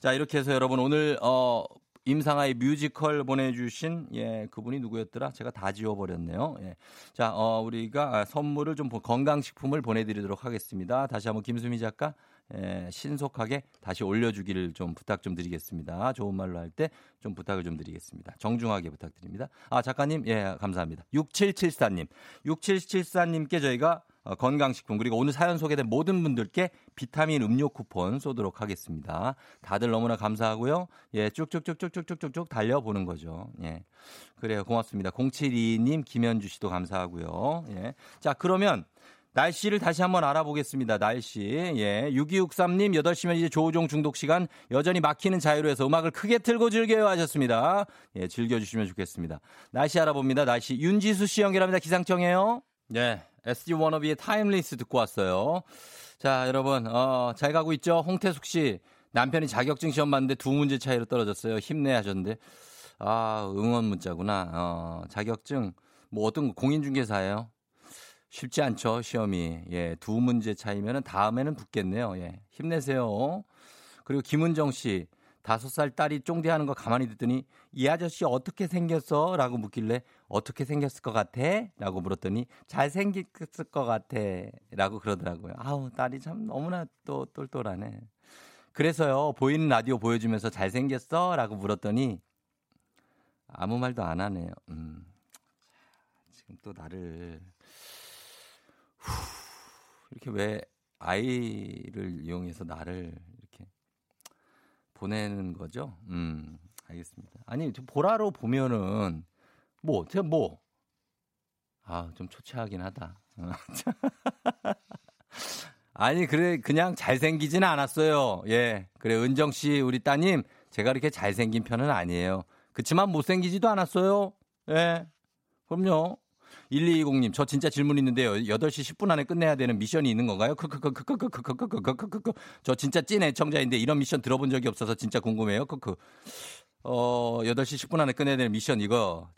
Speaker 1: 자, 이렇게 해서 여러분 오늘 어 임상아의 뮤지컬 보내주신 예 그분이 누구였더라? 제가 다 지워버렸네요. 예. 자, 어 우리가 선물을 좀 보- 건강식품을 보내드리도록 하겠습니다. 다시 한번 김수미 작가 예, 신속하게 다시 올려주기를 좀 부탁 좀 드리겠습니다. 좋은 말로 할 때 좀 부탁을 좀 드리겠습니다. 정중하게 부탁드립니다. 아 작가님 예 감사합니다. 6774님 6774님께 저희가 어, 건강식품 그리고 오늘 사연 소개된 모든 분들께 비타민 음료 쿠폰 쏘도록 하겠습니다. 다들 너무나 감사하고요. 예, 쭉쭉쭉쭉쭉쭉쭉 달려보는 거죠. 예. 그래요. 고맙습니다. 072님, 김현주 씨도 감사하고요. 예. 자, 그러면 날씨를 다시 한번 알아보겠습니다. 날씨. 예. 6263님, 8시면 이제 조우종 중독 시간 여전히 막히는 자유로에서 음악을 크게 틀고 즐겨요 하셨습니다. 예, 즐겨주시면 좋겠습니다. 날씨 알아봅니다. 날씨. 윤지수 씨 연결합니다. 기상청이에요. 네. SG 워너비의 Timeless 듣고 왔어요. 자, 여러분, 어, 잘 가고 있죠? 홍태숙 씨. 남편이 자격증 시험 봤는데 두 문제 차이로 떨어졌어요. 힘내 하셨는데. 아, 응원 문자구나. 어, 자격증, 뭐 어떤 거, 공인중개사예요? 쉽지 않죠, 시험이. 예, 두 문제 차이면은 다음에는 붙겠네요. 예, 힘내세요. 그리고 김은정 씨, 다섯 살 딸이 쫑디 하는 거 가만히 듣더니 이 아저씨 어떻게 생겼어? 라고 묻길래 어떻게 생겼을 것 같아? 라고 물었더니 잘생겼을 것 같아. 라고 그러더라고요. 아우, 딸이 참 너무나 또 똘똘하네. 그래서요, 보이는 라디오 보여주면서 잘생겼어? 라고 물었더니 아무 말도 안 하네요. 음. 지금 또 나를 후, 이렇게 왜 아이를 이용해서 나를 보내는 거죠? 음, 알겠습니다. 아니, 저 보라로 보면은 뭐, 제가 뭐, 아, 좀 초췌하긴 하다. 어, [laughs] 아니, 그래, 그냥 잘생기진 않았어요. 예. 그래, 은정 씨, 우리 따님, 제가 그렇게 잘생긴 편은 아니에요. 그치만 못생기지도 않았어요. 예. 그럼요. 1220님, 저 진짜 질문 있는데요. 8시 10분 안에 끝내야 되는 미션이 있는 건가요? 크크크크크크크크크크크크크. 저 진짜 찐 애청자인데 이런 미션 들어본 적이 없어서 진짜 궁금해요. 크크. 어, 8시 10분 안에 끝내야 되는 미션 이거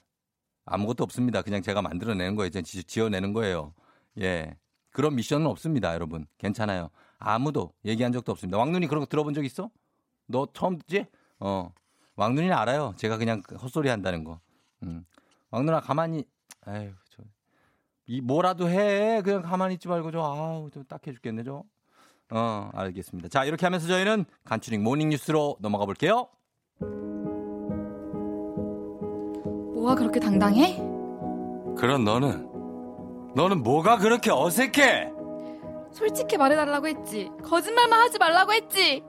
Speaker 1: 아무것도 없습니다. 그냥 제가 만들어내는 거예요. 지- 지어내는 거예요. 예. 그런 미션은 없습니다, 여러분. 괜찮아요. 아무도 얘기한 적도 없습니다. 왕눈이 그런 거 들어본 적 있어? 너 처음 듣지? 어. 왕눈이는 알아요. 제가 그냥 헛소리 한다는 거. 음. 왕눈아, 가만히, 저, 이, 뭐라도 해. 그냥 가만히 있지 말고, 저, 아우, 좀 딱해 죽겠네, 저. 어, 알겠습니다. 자, 이렇게 하면서 저희는 간추린 morning 뉴스로 넘어가 볼게요.
Speaker 10: 뭐가 그렇게 당당해?
Speaker 1: 그럼 너는, 너는 뭐가 그렇게 어색해?
Speaker 10: 솔직히 말해달라고 했지. 거짓말만 하지 말라고 했지.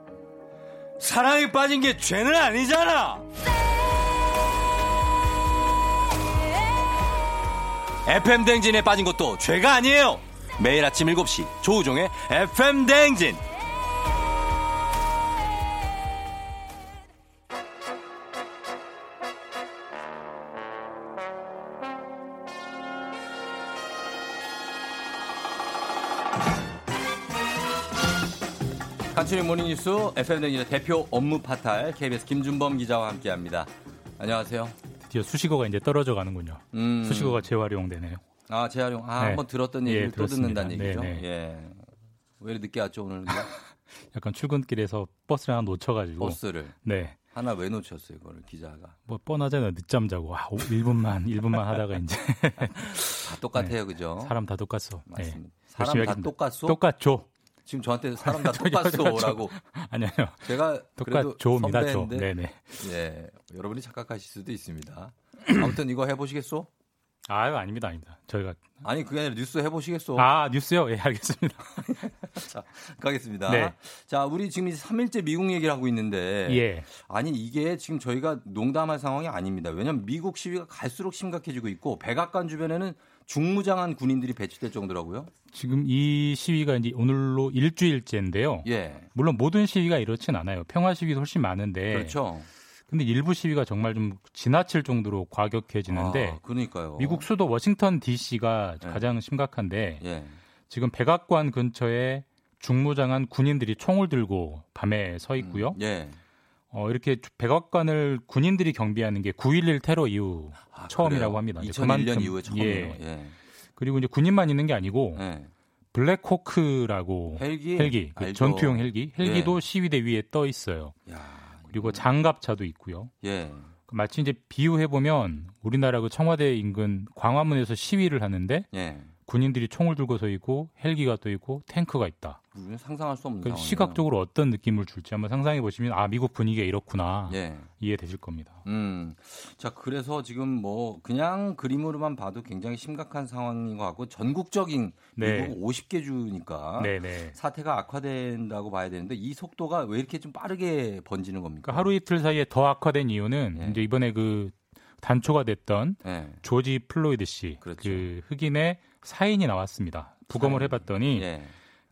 Speaker 1: 사랑에 빠진 게 죄는 아니잖아. FM 댕진에 빠진 것도 죄가 아니에요. 매일 아침 7시 조우종의 FM 댕진. 간추린 모닝뉴스 FM 댕진의 대표 업무 파탈 KBS 김준범 기자와 함께합니다. 안녕하세요.
Speaker 11: 드디어 수식어가 이제 떨어져 가는군요.
Speaker 1: 음.
Speaker 11: 수식어가 재활용되네요.
Speaker 1: 아, 재활용. 아,
Speaker 11: 네.
Speaker 1: 한번 들었던
Speaker 11: 예,
Speaker 1: 얘기를 또
Speaker 11: 들었습니다.
Speaker 1: 듣는다는 얘기죠.
Speaker 11: 네, 네.
Speaker 1: 예. 왜 이렇게 늦게 왔죠, 오늘?
Speaker 11: 약간 출근길에서 버스를 하나 놓쳐가지고.
Speaker 1: 버스를.
Speaker 11: 네.
Speaker 1: 하나 왜 놓쳤어요, 이거를 기자가.
Speaker 11: 뭐 뻔하잖아요. 늦잠 자고 아, 1분만 1분만 하다가 이제
Speaker 1: 다 똑같아요, 그죠?
Speaker 11: 사람 다 똑같소.
Speaker 1: 맞습니다.
Speaker 11: 네.
Speaker 1: 사람 다. 똑같소?
Speaker 11: 똑같죠.
Speaker 1: 지금 저한테 사람 다 똑같소라고.
Speaker 11: 아니요.
Speaker 1: 제가
Speaker 11: 똑같죠입니다. 네네.
Speaker 1: 예, 여러분이 착각하실 수도 있습니다. [clears throat] 아무튼 이거 해보시겠소?
Speaker 11: 아유 아닙니다 아닙니다. 저희가
Speaker 1: 아니 그게 아니라 뉴스 해보시겠어.
Speaker 11: 아 뉴스요? 예 알겠습니다. [laughs]
Speaker 1: 자 가겠습니다.
Speaker 11: 네.
Speaker 1: 자 우리 지금 이제 3일째 미국 얘기를 하고 있는데
Speaker 11: 예.
Speaker 1: 아니 이게 지금 저희가 농담할 상황이 아닙니다. 왜냐하면 미국 시위가 갈수록 심각해지고 있고 백악관 주변에는 중무장한 군인들이 배치될 정도라고요.
Speaker 11: 지금 이 시위가 이제 오늘로 일주일째인데요.
Speaker 1: 예.
Speaker 11: 물론 모든 시위가 이렇진 않아요. 평화 시위도 훨씬 많은데.
Speaker 1: 그렇죠.
Speaker 11: 근데 일부 시위가 정말 좀 지나칠 정도로 과격해지는데
Speaker 1: 아, 그러니까요.
Speaker 11: 미국 수도 워싱턴 D.C.가
Speaker 1: 네.
Speaker 11: 가장 심각한데
Speaker 1: 예.
Speaker 11: 지금 백악관 근처에 중무장한 군인들이 총을 들고 밤에 서 있고요.
Speaker 1: 예.
Speaker 11: 어, 이렇게 백악관을 군인들이 경비하는 게 9.11 테러 이후
Speaker 1: 아,
Speaker 11: 처음이라고
Speaker 1: 그래요?
Speaker 11: 합니다. 이제
Speaker 1: 2001년
Speaker 11: 그만큼-
Speaker 1: 이후에 처음이에요.
Speaker 11: 예.
Speaker 1: 예.
Speaker 11: 그리고 이제 군인만 있는 게 아니고
Speaker 1: 예.
Speaker 11: 블랙호크라고
Speaker 1: 헬기?
Speaker 11: 그
Speaker 1: 알죠.
Speaker 11: 전투용 헬기 헬기도
Speaker 1: 예.
Speaker 11: 시위대 위에 떠 있어요.
Speaker 1: 야,
Speaker 11: 그리고 장갑차도 있고요.
Speaker 1: 예.
Speaker 11: 마치 이제 비유해 보면 우리나라 그 청와대 인근 광화문에서 시위를 하는데
Speaker 1: 예.
Speaker 11: 군인들이 총을 들고 서 있고 헬기가 또 있고 탱크가 있다.
Speaker 1: 상상할 수 없는
Speaker 11: 그
Speaker 1: 상황이에요.
Speaker 11: 시각적으로 어떤 느낌을 줄지 한번 상상해 보시면 아 미국 분위기가 이렇구나
Speaker 1: 예.
Speaker 11: 이해되실 겁니다.
Speaker 1: 음. 자, 그래서 지금 뭐 그냥 그림으로만 봐도 굉장히 심각한 상황인 것 같고 전국적인
Speaker 11: 네.
Speaker 1: 미국 50개 주니까
Speaker 11: 네 네.
Speaker 1: 사태가 악화된다고 봐야 되는데 이 속도가 왜 이렇게 좀 빠르게 번지는 겁니까?
Speaker 11: 그러니까 하루 이틀 사이에 더 악화된 이유는
Speaker 1: 예.
Speaker 11: 이제 이번에 그 단초가 됐던
Speaker 1: 예.
Speaker 11: 조지 플로이드 씨,
Speaker 1: 그렇죠.
Speaker 11: 그 흑인의 사인이 나왔습니다. 부검을. 해봤더니
Speaker 1: 예.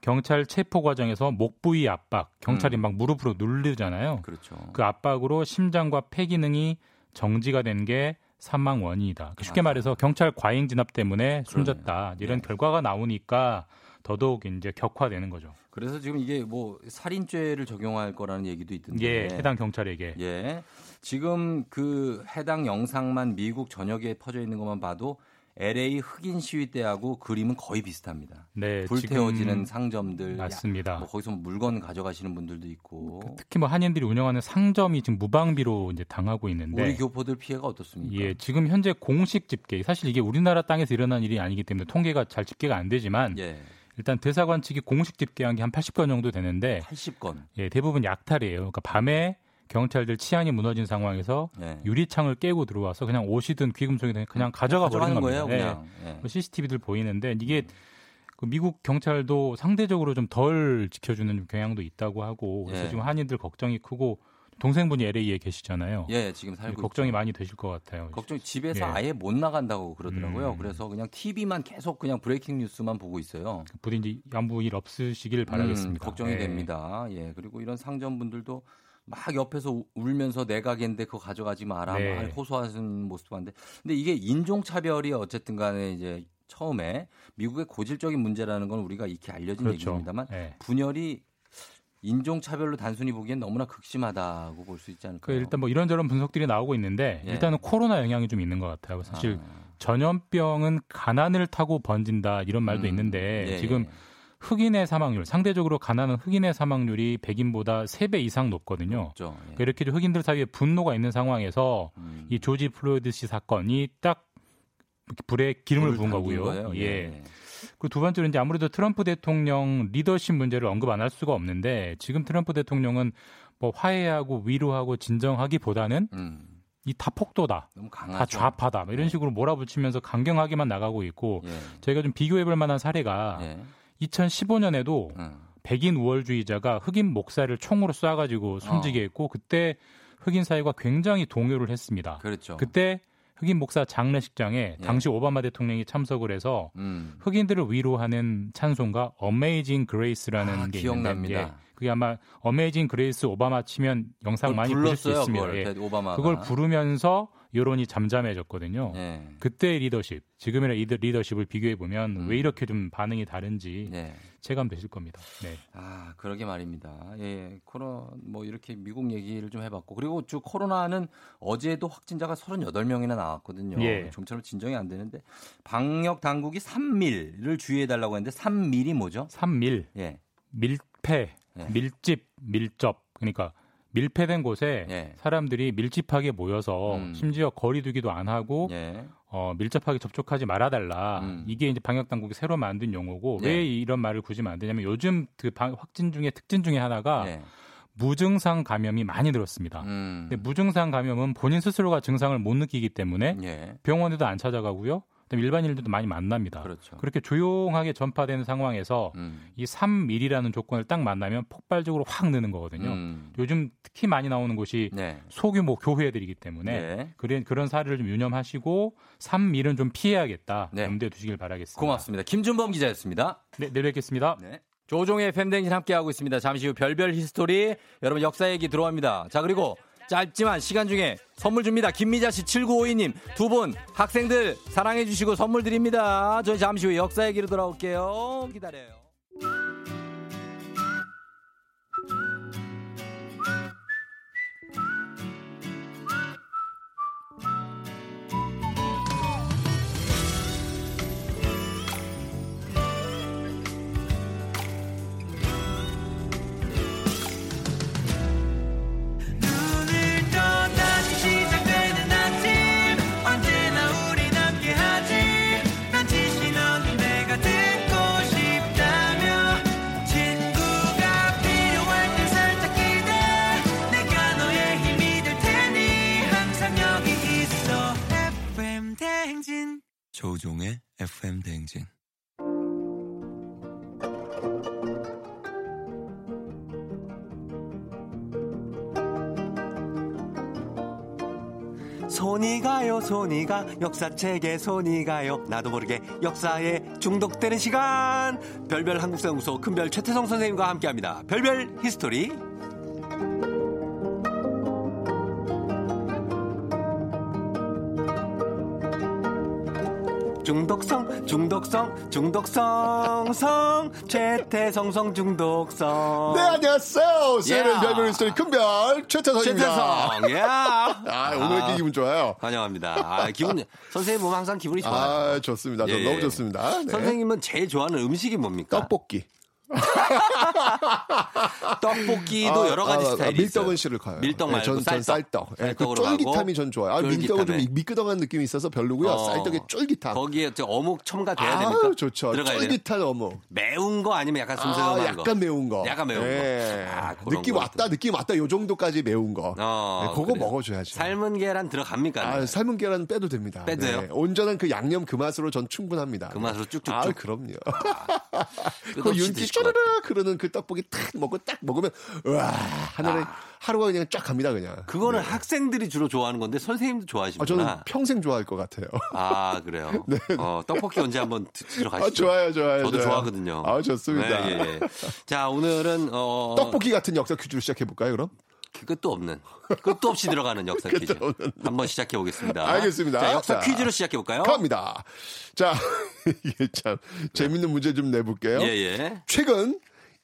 Speaker 11: 경찰 체포 과정에서 목 부위 압박, 경찰이
Speaker 1: 음.
Speaker 11: 막 무릎으로 누르잖아요.
Speaker 1: 그렇죠.
Speaker 11: 그 압박으로 심장과 폐 기능이 정지가 된 게 사망 원인이다. 쉽게
Speaker 1: 맞아요.
Speaker 11: 말해서 경찰 과잉 진압 때문에 숨졌다. 이런
Speaker 1: 예.
Speaker 11: 결과가 나오니까 더더욱 이제 격화되는 거죠.
Speaker 1: 그래서 지금 이게 뭐 살인죄를 적용할 거라는 얘기도 있던데.
Speaker 11: 예, 해당 경찰에게.
Speaker 1: 예. 지금 그 해당 영상만 미국 전역에 퍼져 있는 것만 봐도 LA 흑인 시위 때하고 그림은 거의 비슷합니다.
Speaker 11: 네,
Speaker 1: 불태워지는 상점들,
Speaker 11: 맞습니다.
Speaker 1: 야, 뭐 거기서 물건 가져가시는 분들도 있고.
Speaker 11: 특히 뭐 한인들이 운영하는 상점이 지금 무방비로 이제 당하고 있는데
Speaker 1: 우리 교포들 피해가 어떻습니까?
Speaker 11: 예, 지금 현재 공식 집계 사실 이게 우리나라 땅에서 일어난 일이 아니기 때문에 통계가 잘 집계가 안 되지만
Speaker 1: 예.
Speaker 11: 일단 대사관 측이 공식 집계한 게 한 80건 정도 되는데
Speaker 1: 80건.
Speaker 11: 예, 대부분 약탈이에요. 그러니까 밤에 경찰들 치안이 무너진 상황에서
Speaker 1: 예.
Speaker 11: 유리창을 깨고 들어와서 그냥 옷이든 귀금속이든 그냥 가져가 버리는 겁니다.
Speaker 1: 거예요,
Speaker 11: 예.
Speaker 1: 그냥. 예.
Speaker 11: 뭐 CCTV들 보이는데 이게 그 미국 경찰도 상대적으로 좀 덜 지켜주는 경향도 있다고 하고 그래서
Speaker 1: 예.
Speaker 11: 지금 한인들 걱정이 크고 동생분이 LA에 계시잖아요.
Speaker 1: 예, 지금 살고
Speaker 11: 걱정이
Speaker 1: 있죠.
Speaker 11: 많이 되실 것 같아요.
Speaker 1: 걱정 집에서
Speaker 11: 예.
Speaker 1: 아예 못 나간다고 그러더라고요.
Speaker 11: 음.
Speaker 1: 그래서 그냥 TV만 계속 그냥 브레이킹 뉴스만 보고 있어요.
Speaker 11: 부디 이제 아무 일 없으시길 바라겠습니다.
Speaker 1: 음, 걱정이
Speaker 11: 예.
Speaker 1: 됩니다. 예. 그리고 이런 상점분들도 막 옆에서 우- 울면서 내 가게인데 그거 가져가지 마라.
Speaker 11: 네.
Speaker 1: 막 호소하는 모습도 봤는데. 근데 이게 인종차별이 어쨌든 간에 이제 처음에 미국의 고질적인 문제라는 건 우리가 익히 알려진
Speaker 11: 그렇죠.
Speaker 1: 얘기입니다만
Speaker 11: 예.
Speaker 1: 분열이 인종차별로 단순히 보기엔 너무나 극심하다고 볼 수 있지
Speaker 11: 그
Speaker 1: 않을까요?
Speaker 11: 일단 뭐 이런저런 분석들이 나오고 있는데
Speaker 1: 예.
Speaker 11: 일단은 코로나 영향이 좀 있는 것 같아요. 사실 전염병은 가난을 타고 번진다 이런 말도
Speaker 1: 음,
Speaker 11: 있는데
Speaker 1: 예,
Speaker 11: 지금
Speaker 1: 예.
Speaker 11: 흑인의 사망률 상대적으로 가난한 흑인의 사망률이 백인보다 3배 이상 높거든요.
Speaker 1: 높죠. 예.
Speaker 11: 그러니까 이렇게 흑인들 사이에 분노가 있는 상황에서
Speaker 1: 음.
Speaker 11: 이 조지 플로이드 씨 사건이 딱 불에 기름을 부은 거고요.
Speaker 1: 예.
Speaker 11: 그두 번째로 이제 아무래도 트럼프 대통령 리더십 문제를 언급 안 할 수가 없는데 지금 트럼프 대통령은 뭐 화해하고 위로하고 진정하기보다는
Speaker 1: 음.
Speaker 11: 이다 폭도다. 다 좌파다. 뭐 이런 식으로 몰아붙이면서 강경하게만 나가고 있고
Speaker 1: 예.
Speaker 11: 저희가 좀 비교해 볼 만한 사례가
Speaker 1: 예.
Speaker 11: 2015년에도
Speaker 1: 음.
Speaker 11: 백인 우월주의자가 흑인 목사를 총으로 쏴가지고 숨지게 했고 그때 흑인 사회가 굉장히 동요를 했습니다.
Speaker 1: 그렇죠.
Speaker 11: 그때 흑인 목사 장례식장에
Speaker 1: 예.
Speaker 11: 당시 오바마 대통령이 참석을 해서
Speaker 1: 음.
Speaker 11: 흑인들을 위로하는 찬송가 Amazing Grace라는
Speaker 1: 아,
Speaker 11: 게
Speaker 1: 기억납니다.
Speaker 11: 있는데 예, 그게 아마 Amazing Grace 오바마 치면 영상 많이 보실 수
Speaker 1: 불렀어요,
Speaker 11: 있습니다.
Speaker 1: 그걸,
Speaker 11: 예.
Speaker 1: 그 오바마가.
Speaker 11: 그걸 부르면서 여론이 잠잠해졌거든요.
Speaker 1: 예.
Speaker 11: 그때의 리더십, 지금의 리더, 리더십을 비교해 보면
Speaker 1: 음.
Speaker 11: 왜 이렇게 좀 반응이 다른지
Speaker 1: 네.
Speaker 11: 체감되실 겁니다. 네.
Speaker 1: 아, 그러게 말입니다. 예, 코로나 뭐 이렇게 미국 얘기를 좀 해봤고 그리고 쭉 코로나는 어제도 확진자가 38명이나 나왔거든요.
Speaker 11: 예.
Speaker 1: 좀처럼 진정이 안 되는데 방역 당국이 3밀을 주의해 달라고 했는데 3밀이 뭐죠?
Speaker 11: 3밀,
Speaker 1: 예,
Speaker 11: 밀폐,
Speaker 1: 예.
Speaker 11: 밀집, 밀접. 그러니까 밀폐된 곳에
Speaker 1: 예.
Speaker 11: 사람들이 밀집하게 모여서
Speaker 1: 음.
Speaker 11: 심지어 거리두기도 안 하고
Speaker 1: 예,
Speaker 11: 어, 밀접하게 접촉하지 말아달라.
Speaker 1: 음.
Speaker 11: 이게 이제 방역 당국이 새로 만든 용어고
Speaker 1: 예.
Speaker 11: 왜 이런 말을 굳이 만드냐면 요즘 그 방- 확진 중에 특징 중에 하나가
Speaker 1: 예.
Speaker 11: 무증상 감염이 많이 늘었습니다.
Speaker 1: 음,
Speaker 11: 근데 무증상 감염은 본인 스스로가 증상을 못 느끼기 때문에
Speaker 1: 예,
Speaker 11: 병원에도 안 찾아가고요. 그다음에 일반인들도 많이 만납니다.
Speaker 1: 그렇죠.
Speaker 11: 그렇게 조용하게 전파되는 상황에서
Speaker 1: 음.
Speaker 11: 이 3밀이라는 조건을 딱 만나면 폭발적으로 확 느는 거거든요.
Speaker 1: 음.
Speaker 11: 요즘 특히 많이 나오는 곳이
Speaker 1: 네.
Speaker 11: 소규모 교회들이기 때문에
Speaker 1: 네.
Speaker 11: 그런 그런 사례를 좀 유념하시고 3밀은 좀 피해야겠다.
Speaker 1: 네.
Speaker 11: 염두에 두시길 바라겠습니다.
Speaker 1: 고맙습니다. 김준범 기자였습니다.
Speaker 11: 네, 내일 뵙겠습니다.
Speaker 1: 네. 조우종의 FM 대행진 함께하고 있습니다. 잠시 후 별별 history 여러분 역사 얘기 들어갑니다. 자 그리고 짧지만 시간 중에 선물 줍니다. 김미자 씨 7952님 두 분 학생들 사랑해 주시고 선물 드립니다. 저희 잠시 후에 역사 얘기로 돌아올게요. 기다려요.
Speaker 12: 조우종의 FM 대행진.
Speaker 13: 손이 가요 손이 가. 역사책에 손이 가요. 나도 모르게 역사에 중독되는 시간. 별별 한국사 연구소 큰별 최태성 선생님과 함께합니다. 별별 history 중독성 중독성 중독성 성 최태성성 중독성
Speaker 14: 네, 안녕하세요.
Speaker 13: 야.
Speaker 14: 별별 스토리 큰별 최태성입니다.
Speaker 13: 최태성 야
Speaker 14: 아, 오늘 이렇게 기분 좋아요.
Speaker 13: 환영합니다. 아, 기분 선생님 보면 항상 기분이 좋아요.
Speaker 14: 아, 좋습니다. 저
Speaker 13: 예,
Speaker 14: 너무
Speaker 13: 예.
Speaker 14: 좋습니다. 네.
Speaker 13: 선생님은 제일 좋아하는 음식이 뭡니까?
Speaker 14: 떡볶이. [laughs]
Speaker 13: 떡볶이도
Speaker 14: 아,
Speaker 13: 여러 가지
Speaker 14: 아,
Speaker 13: 스타일이
Speaker 14: 아, 밀떡은
Speaker 13: 있어요.
Speaker 14: 싫을까요?
Speaker 13: 밀떡 말고
Speaker 14: 전, 전
Speaker 13: 쌀떡.
Speaker 14: 쌀떡. 예, 그 쫄깃함이 전 좋아요. 아, 밀떡은 좀. 미끄덩한 느낌이 있어서 별로고요.
Speaker 13: 어.
Speaker 14: 쌀떡의 쫄깃함.
Speaker 13: 거기에 저 어묵 첨가돼야
Speaker 14: 아,
Speaker 13: 됩니까?
Speaker 14: 좋죠. 쫄깃한 어묵.
Speaker 13: 매운 거 아니면 약간
Speaker 14: 아,
Speaker 13: 슴슴한 거?
Speaker 14: 약간 매운 거.
Speaker 13: 약간 매운
Speaker 14: 예.
Speaker 13: 거. 아,
Speaker 14: 느낌
Speaker 13: 거
Speaker 14: 왔다, 느낌 왔다. 요 정도까지 매운 거.
Speaker 13: 어,
Speaker 14: 네, 그거
Speaker 13: 그래요.
Speaker 14: 먹어줘야지.
Speaker 13: 삶은 계란 들어갑니까?
Speaker 14: 아, 삶은 계란 빼도 됩니다.
Speaker 13: 빼도 돼요?
Speaker 14: 네, 온전한 그 양념 그 맛으로 전 충분합니다.
Speaker 13: 그 맛으로 쭉쭉쭉.
Speaker 14: 아, 그럼요. [laughs] 그 윤기 쪼르르 흐르는 그 떡볶이 탁 먹고 딱 먹으면 우와 하늘에 하루가 그냥 쫙 갑니다 그냥.
Speaker 13: 아. 그거는 학생들이 주로 좋아하는 건데 선생님도
Speaker 14: 아,
Speaker 13: 좋아하시구나.
Speaker 14: 저는 평생 좋아할 것 같아요.
Speaker 13: 아, 그래요? [laughs] 어, 떡볶이 언제 한번 드시러 가시죠?
Speaker 14: 아, 좋아요, 좋아요.
Speaker 13: 저도
Speaker 14: 좋아요.
Speaker 13: 좋아하거든요.
Speaker 14: 아, 좋습니다.
Speaker 13: 네, 예, 예. 자, 오늘은, 어.
Speaker 14: 떡볶이 같은 역사 퀴즈로 시작해 볼까요, 그럼?
Speaker 13: 끝도 없는, 끝도 없이 들어가는 [laughs] 역사 퀴즈. 한번 시작해 보겠습니다.
Speaker 14: 알겠습니다.
Speaker 13: 자, 역사
Speaker 14: 자,
Speaker 13: 퀴즈로 시작해 볼까요?
Speaker 14: 갑니다. 자, [laughs] 이게 참 재밌는 문제 좀 내볼게요.
Speaker 13: 예, 예.
Speaker 14: 최근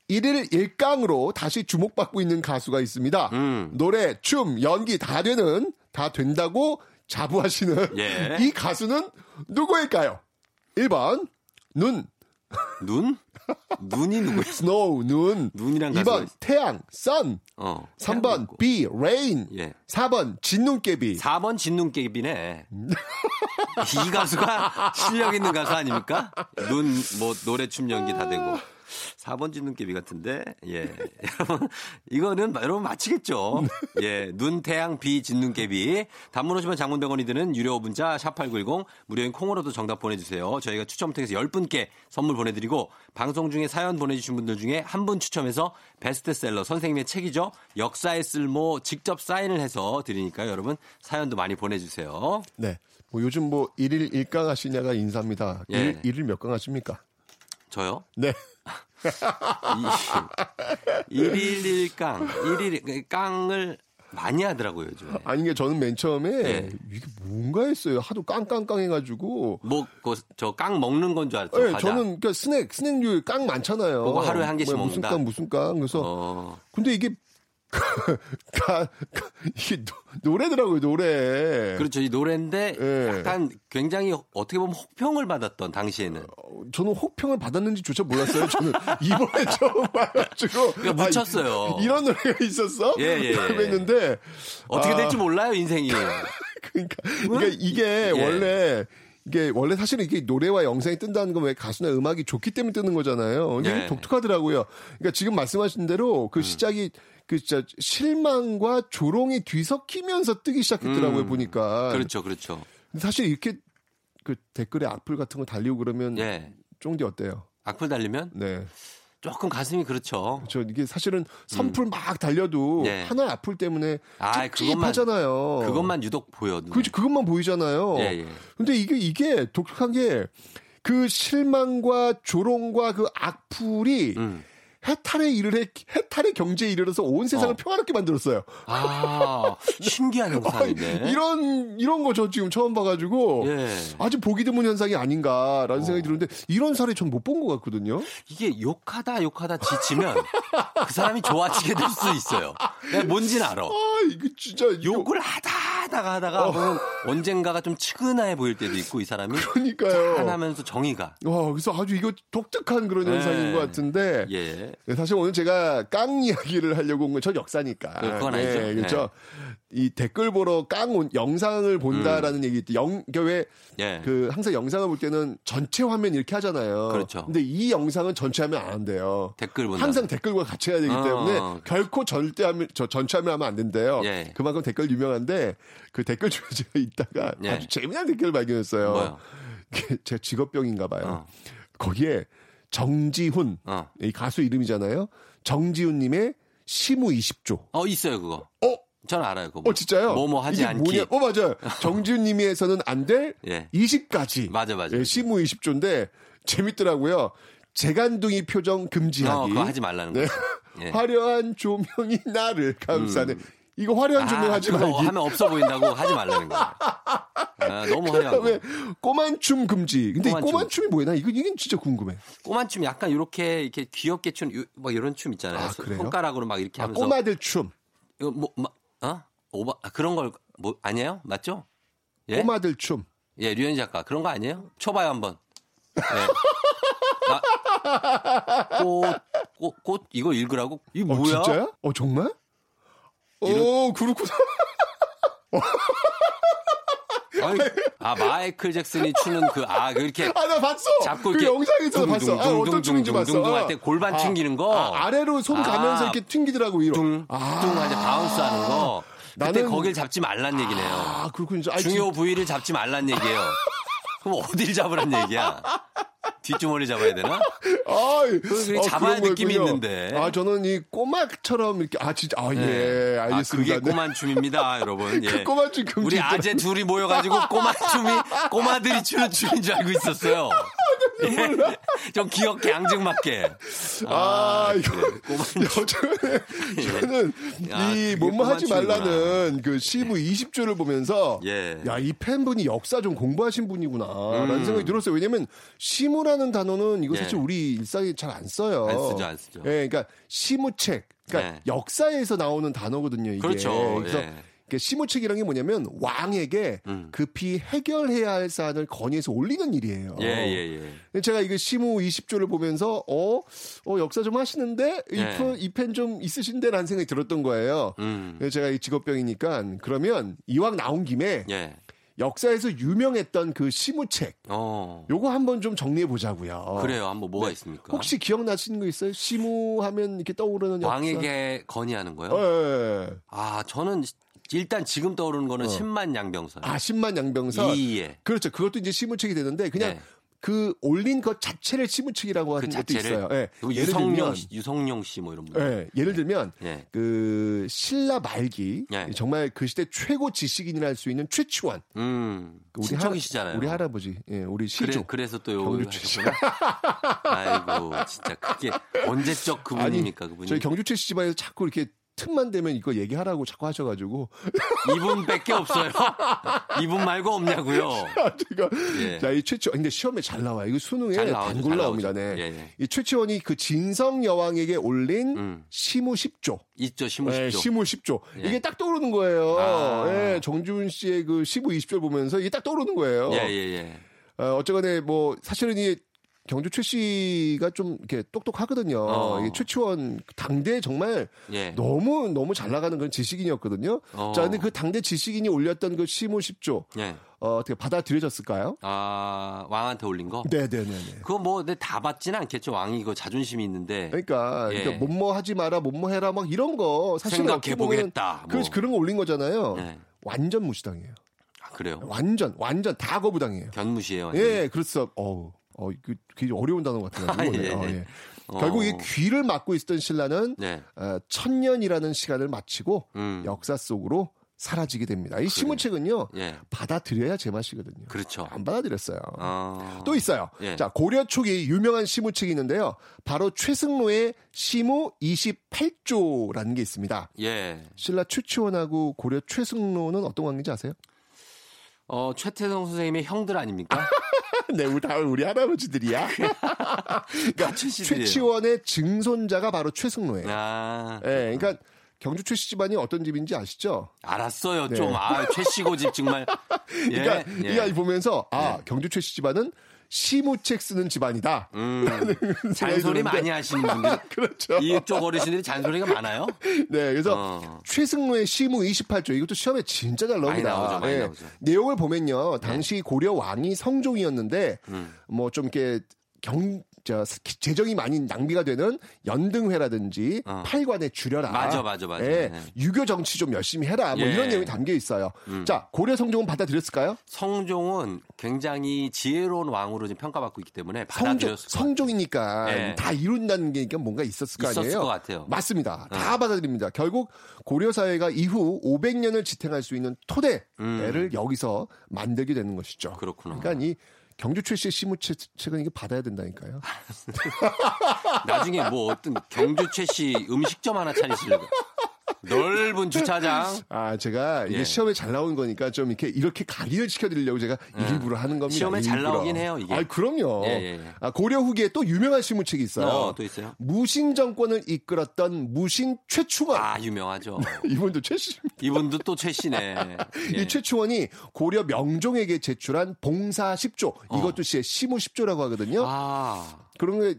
Speaker 14: 일일 일강으로 다시 주목받고 있는 가수가 있습니다.
Speaker 13: 음.
Speaker 14: 노래, 춤, 연기 다 되는 다 된다고 자부하시는
Speaker 13: 예. [laughs]
Speaker 14: 이 가수는 누구일까요? 1번 눈,
Speaker 13: 눈? 눈이 누구예요?
Speaker 14: snow, [laughs] 눈.
Speaker 13: 가수가
Speaker 14: 2번
Speaker 13: 있어.
Speaker 14: 태양, sun.
Speaker 13: 어.
Speaker 14: 3번 비, rain.
Speaker 13: 예.
Speaker 14: 4번 진눈깨비.
Speaker 13: 4번 진눈깨비네. [laughs] 이 가수가 실력 있는 가수 아닙니까? 눈, 뭐, 노래, 춤, 연기 다 되고. 4번 진눈깨비 같은데, 예. 여러분, [laughs] 이거는 여러분 맞히겠죠? 예. 눈, 태양, 비, 진눈깨비. 단문 오시면 장문병원이 드는 유료 문자, 샵8910, 무료인 콩으로도 정답 보내주세요. 저희가 추첨 통해서 10분께 선물 보내드리고, 방송 중에 사연 보내주신 분들 중에 한 분 추첨해서 베스트셀러, 선생님의 책이죠? 역사의 쓸모 직접 사인을 해서 드리니까요. 여러분, 사연도 많이 보내주세요.
Speaker 14: 네. 뭐 요즘 뭐 일일 일강 하시냐가 인사입니다.
Speaker 13: 예.
Speaker 14: 일, 일일 몇 강 하십니까?
Speaker 13: 저요?
Speaker 14: 네.
Speaker 13: 일일 일깡, 일일 일깡을 많이 하더라고요, 요즘에.
Speaker 14: 아니 게 저는 맨 처음에
Speaker 13: 예.
Speaker 14: 이게 뭔가 했어요. 하도 깡깡깡 해가지고.
Speaker 13: 뭐, 그, 저 깡 먹는 건 줄 알았죠.
Speaker 14: 네,
Speaker 13: 과자.
Speaker 14: 저는 그 스낵 스낵류 깡 많잖아요.
Speaker 13: 그거 하루에 한 개씩
Speaker 14: 뭐 무슨
Speaker 13: 먹는다?
Speaker 14: 깡 무슨 깡 그래서
Speaker 13: 어,
Speaker 14: 근데 이게 가, 가- 이게 노, 노래더라고요 노래.
Speaker 13: 그렇죠. 이 노래인데
Speaker 14: 예.
Speaker 13: 약간 굉장히 어떻게 보면 혹평을 받았던 당시에는.
Speaker 14: 저는 혹평을 받았는지조차 몰랐어요. 저는 [laughs] 이번에 처음 봐가지고
Speaker 13: 그러니까 묻혔어요.
Speaker 14: 아, 이- 이런 노래가 있었어?
Speaker 13: 예, 예, 예.
Speaker 14: 했는데
Speaker 13: 어떻게
Speaker 14: 아,
Speaker 13: 될지 몰라요, 인생이. [laughs]
Speaker 14: 그러니까, 그러니까 이게
Speaker 13: 예.
Speaker 14: 원래 이게 원래 사실은 이게 노래와 영상이 뜬다는 건 왜 가수나 음악이 좋기 때문에 뜨는 거잖아요. 이게
Speaker 13: 예. 음.
Speaker 14: 독특하더라고요. 그러니까 지금 말씀하신 대로 그 시작이 그 진짜 실망과 조롱이 뒤섞이면서 뜨기 시작했더라고요
Speaker 13: 음.
Speaker 14: 보니까.
Speaker 13: 그렇죠, 그렇죠.
Speaker 14: 사실 이렇게 그 댓글에 악플 같은 거 달리고 그러면
Speaker 13: 예.
Speaker 14: 쫑디 어때요?
Speaker 13: 악플 달리면
Speaker 14: 네.
Speaker 13: 조금 가슴이 그렇죠.
Speaker 14: 저 이게 사실은 선풀 막 달려도
Speaker 13: 네.
Speaker 14: 하나의 악플 때문에
Speaker 13: 아,
Speaker 14: 찝찝하잖아요.
Speaker 13: 그것만 유독 보여. 눈에.
Speaker 14: 그렇지 그것만 보이잖아요.
Speaker 13: 예, 예.
Speaker 14: 근데 이게 이게 독특한 게 그 실망과 조롱과 그 악플이
Speaker 13: 음.
Speaker 14: 해탈의 일을 해 해탈의 경제에 이르러서 온 세상을
Speaker 13: 어.
Speaker 14: 평화롭게 만들었어요.
Speaker 13: 아, 신기한 [laughs] 현상이네.
Speaker 14: 이런 이런 거 저 지금 처음 봐가지고
Speaker 13: 예.
Speaker 14: 아주 보기 드문 현상이 아닌가라는 생각이 드는데 이런 사례 전 못 본 것 같거든요.
Speaker 13: 이게 욕하다 욕하다 지치면 그 사람이 좋아지게 될 수 있어요. 내가 뭔지는 알아.
Speaker 14: 아 이거 진짜
Speaker 13: 욕을 하다 하다가 하다가 보면 언젠가가 좀 측은해 보일 때도 있고 이 사람이
Speaker 14: 그러니까요.
Speaker 13: 짠하면서 정의가.
Speaker 14: 와 그래서 아주 이거 독특한 그런 현상인
Speaker 13: 네.
Speaker 14: 것 같은데
Speaker 13: 예.
Speaker 14: 네, 사실 오늘 제가 깡 이야기를 하려고 온 건 전 역사니까.
Speaker 13: 그- 그건 아니죠.
Speaker 14: 네, 그렇죠. 이 댓글 보러 깡 온- 영상을 본다라는 얘기 있대. 영, 그러니까 왜,
Speaker 13: 음. 예.
Speaker 14: 그, 항상 영상을 볼 때는 전체 화면 이렇게 하잖아요.
Speaker 13: 그렇죠.
Speaker 14: 근데 이 영상은 전체 화면 안 한대요.
Speaker 13: 댓글 본다.
Speaker 14: 항상 댓글과 같이 해야 되기
Speaker 13: 어.
Speaker 14: 때문에 결코 절대 하면, 저 전체 화면 하면 안 된대요.
Speaker 13: 예.
Speaker 14: 그만큼 댓글 유명한데 그 댓글 중에 제가 [laughs] 있다가
Speaker 13: 예.
Speaker 14: 아주 재미난 댓글을 발견했어요.
Speaker 13: 뭐요? [laughs]
Speaker 14: 그게 제 직업병인가 봐요.
Speaker 13: 어.
Speaker 14: 거기에 정지훈
Speaker 13: 어.
Speaker 14: 이 가수 이름이잖아요. 정지훈님의 시무 20조.
Speaker 13: 어 있어요 그거.
Speaker 14: 어?
Speaker 13: 전 알아요 그거.
Speaker 14: 어 진짜요?
Speaker 13: 뭐뭐 하지
Speaker 14: 이게
Speaker 13: 않기.
Speaker 14: 뭐냐? 어 맞아요. [laughs] 정지훈님에서는 안될
Speaker 13: 예.
Speaker 14: 20까지.
Speaker 13: 맞아 맞아.
Speaker 14: 예, 시무 20조인데 재밌더라고요. 재간둥이 표정 금지하기.
Speaker 13: 어, 그거 하지 말라는
Speaker 14: 네.
Speaker 13: 거죠. [laughs] 예.
Speaker 14: 화려한 조명이 나를 감싸는. 이거 화려한 조명 하지
Speaker 13: 그거
Speaker 14: 말기.
Speaker 13: 하면 없어 보인다고 하지 말라는 거예요. 아, 너무 거. [laughs]
Speaker 14: 꼬만춤 금지. 근데
Speaker 13: 꼬만춤.
Speaker 14: 이 꼬만춤이 뭐야? 이거 이게 진짜 궁금해.
Speaker 13: 꼬만춤 약간 이렇게 이렇게 귀엽게 추는 뭐 이런 춤 있잖아요.
Speaker 14: 아, 그래요?
Speaker 13: 손가락으로 막 이렇게
Speaker 14: 아,
Speaker 13: 하면서
Speaker 14: 꼬마들 춤.
Speaker 13: 이거 뭐, 뭐 어? 오바 아, 그런 걸 뭐 아니에요? 맞죠? 예?
Speaker 14: 꼬마들 춤.
Speaker 13: 예, 류현 작가 그런 거 아니에요? 쳐봐요 한번. 예. 나, 꽃, 꽃, 꽃 이거 읽으라고? 이
Speaker 14: 어,
Speaker 13: 뭐야?
Speaker 14: 진짜요? 어 정말?
Speaker 13: 이런-
Speaker 14: 오 그렇구나. [laughs]
Speaker 13: 아니, 아 마이클 잭슨이 추는 그 아 그렇게
Speaker 14: 아 나 봤어.
Speaker 13: 잡고
Speaker 14: 그
Speaker 13: 이렇게
Speaker 14: 영상에서 봤어. 아, 어떤 춤인지 봤어.
Speaker 13: 둥둥둥둥
Speaker 14: 아.
Speaker 13: 할때 골반
Speaker 14: 아,
Speaker 13: 튕기는 거.
Speaker 14: 아, 아래로 손 가면서
Speaker 13: 아,
Speaker 14: 이렇게 튕기더라고 위로.
Speaker 13: 둥,
Speaker 14: 아.
Speaker 13: 둥 하지 bounce 하는 거. 그때
Speaker 14: 나는-
Speaker 13: 거길 잡지 말란 얘기네요.
Speaker 14: 아 그렇군요. 아,
Speaker 13: 중요 부위를 잡지 말란 얘기예요. 그럼 어딜 잡으란 얘기야? 뒷주머니 잡아야 되나?
Speaker 14: 아,
Speaker 13: 그게 잡아야
Speaker 14: 그런
Speaker 13: 느낌이
Speaker 14: 거였군요.
Speaker 13: 있는데.
Speaker 14: 아, 저는 이 꼬막처럼 이렇게, 아, 진짜, 아, 예,
Speaker 13: 네.
Speaker 14: 알겠습니다.
Speaker 13: 아, 그게 꼬만 춤입니다, 여러분. [laughs] 예.
Speaker 14: 그 꼬만춤.
Speaker 13: 우리 아재 둘이 모여 가지고 꼬만 춤이 꼬마들이 추는 춤인 줄 알고 있었어요. 예. 좀 귀엽게 앙증맞게.
Speaker 14: 아, 이거.
Speaker 13: 그래. 꼬만
Speaker 14: 저는,
Speaker 13: 야,
Speaker 14: 이
Speaker 13: 그게
Speaker 14: 뭐뭐 하지. 말라는 그 시부 20조를 보면서
Speaker 13: 예.
Speaker 14: 야, 이 팬분이 역사 좀 공부하신 분이구나. 라는
Speaker 13: 음.
Speaker 14: 생각이 들었어요. 왜냐면 시무라는 단어는 이거
Speaker 13: 예.
Speaker 14: 사실 우리 일상에 잘 안 써요.
Speaker 13: 안 쓰죠, 안 쓰죠.
Speaker 14: 예, 그러니까 시무책. 그러니까
Speaker 13: 네.
Speaker 14: 역사에서 나오는 단어거든요, 이게.
Speaker 13: 그렇죠.
Speaker 14: 그래서
Speaker 13: 예.
Speaker 14: 그 시무책이라는 게 뭐냐면 왕에게
Speaker 13: 음.
Speaker 14: 급히 해결해야 할 사안을 건의해서 올리는 일이에요.
Speaker 13: 예, 예, 예.
Speaker 14: 제가 이거 시무 20조를 보면서 어, 어 역사 좀 하시는데
Speaker 13: 예.
Speaker 14: 이펜 좀 있으신데라는 생각이 들었던 거예요.
Speaker 13: 음.
Speaker 14: 제가 이 직업병이니까 그러면 이왕 나온 김에
Speaker 13: 예.
Speaker 14: 역사에서 유명했던 그 시무책
Speaker 13: 어.
Speaker 14: 요거 한번 좀 정리해 보자고요.
Speaker 13: 그래요. 한번 뭐가 있습니까?
Speaker 14: 혹시 기억나시는 거 있어요? 시무 하면 이렇게 떠오르는 역사.
Speaker 13: 왕에게 건의하는 거요?
Speaker 14: 예.
Speaker 13: 아, 저는 일단 지금 떠오르는 거는
Speaker 14: 어.
Speaker 13: 10만 양병설.
Speaker 14: 아, 10만 양병선.
Speaker 13: 이예.
Speaker 14: 그렇죠. 그것도 이제 시무책이 되는데 그냥
Speaker 13: 네.
Speaker 14: 그 올린 것 자체를 시무책이라고 하는
Speaker 13: 그
Speaker 14: 것도
Speaker 13: 자체를
Speaker 14: 있어요. 예. 예를
Speaker 13: 유성룡 씨, 유성룡 씨 뭐 이런 분.
Speaker 14: 예, 예를 들면
Speaker 13: 예.
Speaker 14: 그 신라 말기
Speaker 13: 예.
Speaker 14: 정말 그 시대 최고 지식인이라 할 수 있는 최치원
Speaker 13: 음.
Speaker 14: 그 우리
Speaker 13: 친척이시잖아요.
Speaker 14: 우리 할아버지, 예, 우리 시조.
Speaker 13: 그래, 서또
Speaker 14: 경주
Speaker 13: 하셨구나. 아이고, 진짜 그게 [laughs] 언제적 그분입니까, 그분이?
Speaker 14: 저희 경주 최 씨 집안에서 자꾸 이렇게 틈만 되면 이거 얘기하라고 자꾸 하셔가지고
Speaker 13: 이분밖에 없어요. 이분 말고 없냐고요. [laughs]
Speaker 14: 제가
Speaker 13: 예.
Speaker 14: 자이 최치원 근데 시험에 잘 나와 요. 이거 수능에 단골
Speaker 13: 잘
Speaker 14: 나옵니다. 네.
Speaker 13: 예, 예.
Speaker 14: 이 최치원이 그 진성 여왕에게 올린
Speaker 13: 음.
Speaker 14: 시무 10조.
Speaker 13: 있죠, 시무
Speaker 14: 네,
Speaker 13: 10조.
Speaker 14: 시무 10조.
Speaker 13: 예.
Speaker 14: 이게 딱 떠오르는 거예요.
Speaker 13: 아.
Speaker 14: 예, 정준 씨의 그 시무 20조 보면서 이게 딱 떠오르는 거예요.
Speaker 13: 예, 예, 예.
Speaker 14: 어, 어쨌거나 뭐 사실은 이 경주 최 씨가 좀 이렇게 똑똑하거든요.
Speaker 13: 어.
Speaker 14: 이 최치원 당대 정말
Speaker 13: 예.
Speaker 14: 너무 너무 잘 나가는 그런 지식인이었거든요.
Speaker 13: 어.
Speaker 14: 자, 근데 그 당대 지식인이 올렸던 그 시무 10조
Speaker 13: 예.
Speaker 14: 어, 어떻게 받아들여졌을까요?
Speaker 13: 아, 왕한테 올린 거?
Speaker 14: 네, 네, 네, 네.
Speaker 13: 그거 뭐, 네, 다 받지는 않겠죠. 왕이 이거 자존심이 있는데.
Speaker 14: 그러니까,
Speaker 13: 예.
Speaker 14: 그러니까 뭐뭐 하지 마라, 뭐뭐 해라, 막 이런 거 사실
Speaker 13: 생각해 보겠다. 뭐.
Speaker 14: 그런 거 올린 거잖아요.
Speaker 13: 예.
Speaker 14: 완전 무시당해요.
Speaker 13: 아, 그래요.
Speaker 14: 완전 완전 다 거부당해요.
Speaker 13: 견무시해요. 완전히.
Speaker 14: 예, 그렇죠. 어우, 어, 그 굉장히 어려운 단어 같아가지고.
Speaker 13: 아, 예,
Speaker 14: 어,
Speaker 13: 예.
Speaker 14: 예.
Speaker 13: 어.
Speaker 14: 결국 이 귀를 막고 있었던 신라는
Speaker 13: 네.
Speaker 14: 어, 천년이라는 시간을 마치고
Speaker 13: 음.
Speaker 14: 역사 속으로 사라지게 됩니다. 이 시무책은요
Speaker 13: 예.
Speaker 14: 받아들여야 제맛이거든요.
Speaker 13: 그렇죠.
Speaker 14: 안 받아들였어요.
Speaker 13: 어.
Speaker 14: 또 있어요.
Speaker 13: 예.
Speaker 14: 자 고려 초기 유명한 시무책이 있는데요. 바로 최승로의 시무 28조라는 게 있습니다.
Speaker 13: 예.
Speaker 14: 신라 최치원하고 고려 최승로는 어떤 관계인지 아세요?
Speaker 13: 어, 최태성 선생님의 형들 아닙니까? [laughs] [laughs]
Speaker 14: 네, 우리 다 우리 할아버지들이야. [laughs] 그러니까. 최치원의 증손자가 바로 최승로예요.
Speaker 13: 아.
Speaker 14: 예, 그러니까 경주 최씨 집안이 어떤 집인지 아시죠?
Speaker 13: 알았어요,
Speaker 14: 네.
Speaker 13: 좀. 아, 최씨 고 집 정말. [laughs] 예.
Speaker 14: 그러니까
Speaker 13: 예.
Speaker 14: 이 아이 보면서 아 경주 최씨 집안은 시무책 쓰는 집안이다.
Speaker 13: 음, [laughs] 잔소리. 많이 하시는 분들. [laughs]
Speaker 14: 그렇죠.
Speaker 13: 이쪽 어르신들이 잔소리가 많아요?
Speaker 14: 네, 그래서
Speaker 13: 어.
Speaker 14: 최승로의 시무 28조 이것도 시험에 진짜 잘 나옵니다.
Speaker 13: 나오죠. 나오죠.
Speaker 14: 내용을 보면요, 당시 고려 왕이 성종이었는데
Speaker 13: 음.
Speaker 14: 뭐좀 이렇게 경 저, 재정이 많이 낭비가 되는 연등회라든지
Speaker 13: 어.
Speaker 14: 팔관에 줄여라.
Speaker 13: 맞아, 맞아, 맞아.
Speaker 14: 예,
Speaker 13: 네.
Speaker 14: 유교 정치 좀 열심히 해라. 뭐
Speaker 13: 예.
Speaker 14: 이런 내용이 담겨 있어요.
Speaker 13: 음.
Speaker 14: 자, 고려 성종은 받아들였을까요?
Speaker 13: 성종은 굉장히 지혜로운 왕으로 지금 평가받고 있기 때문에
Speaker 14: 성종,
Speaker 13: 받아들였을 것 같아요.
Speaker 14: 성종이니까
Speaker 13: 예.
Speaker 14: 다 이룬다는 게 뭔가 있었을 거
Speaker 13: 있었을
Speaker 14: 아니에요?
Speaker 13: 것 같아요.
Speaker 14: 맞습니다. 다
Speaker 13: 어.
Speaker 14: 받아들입니다. 결국 고려 사회가 이후 500년을 지탱할 수 있는 토대를
Speaker 13: 음.
Speaker 14: 여기서 만들게 되는 것이죠.
Speaker 13: 그렇구나.
Speaker 14: 그러니까 이 경주 출시의 시무책은 이게 받아야 된다니까요. [laughs]
Speaker 13: 나중에 뭐 어떤 경주 최씨 음식점 하나 차리시려고. 넓은 주차장.
Speaker 14: 아, 제가 이게
Speaker 13: 예.
Speaker 14: 시험에 잘 나온 거니까 좀 이렇게 이렇게 각인을 시켜드리려고 제가 일부러 하는 겁니다.
Speaker 13: 시험에 잘
Speaker 14: 일부러.
Speaker 13: 나오긴 해요, 이게.
Speaker 14: 아, 그럼요.
Speaker 13: 예, 예, 예.
Speaker 14: 아, 고려 후기에 또 유명한 시무책이 있어요.
Speaker 13: 어, 또 있어요?
Speaker 14: 무신 정권을 이끌었던 무신 최충원.
Speaker 13: 아, 유명하죠. [laughs]
Speaker 14: 이분도 최씨.
Speaker 13: 이분도 또 최씨네. [laughs] 예.
Speaker 14: 이 최충원이 고려 명종에게 제출한 봉사 10조. 이것도 시의 시무 10조라고 하거든요.
Speaker 13: 어. 아,
Speaker 14: 그런 게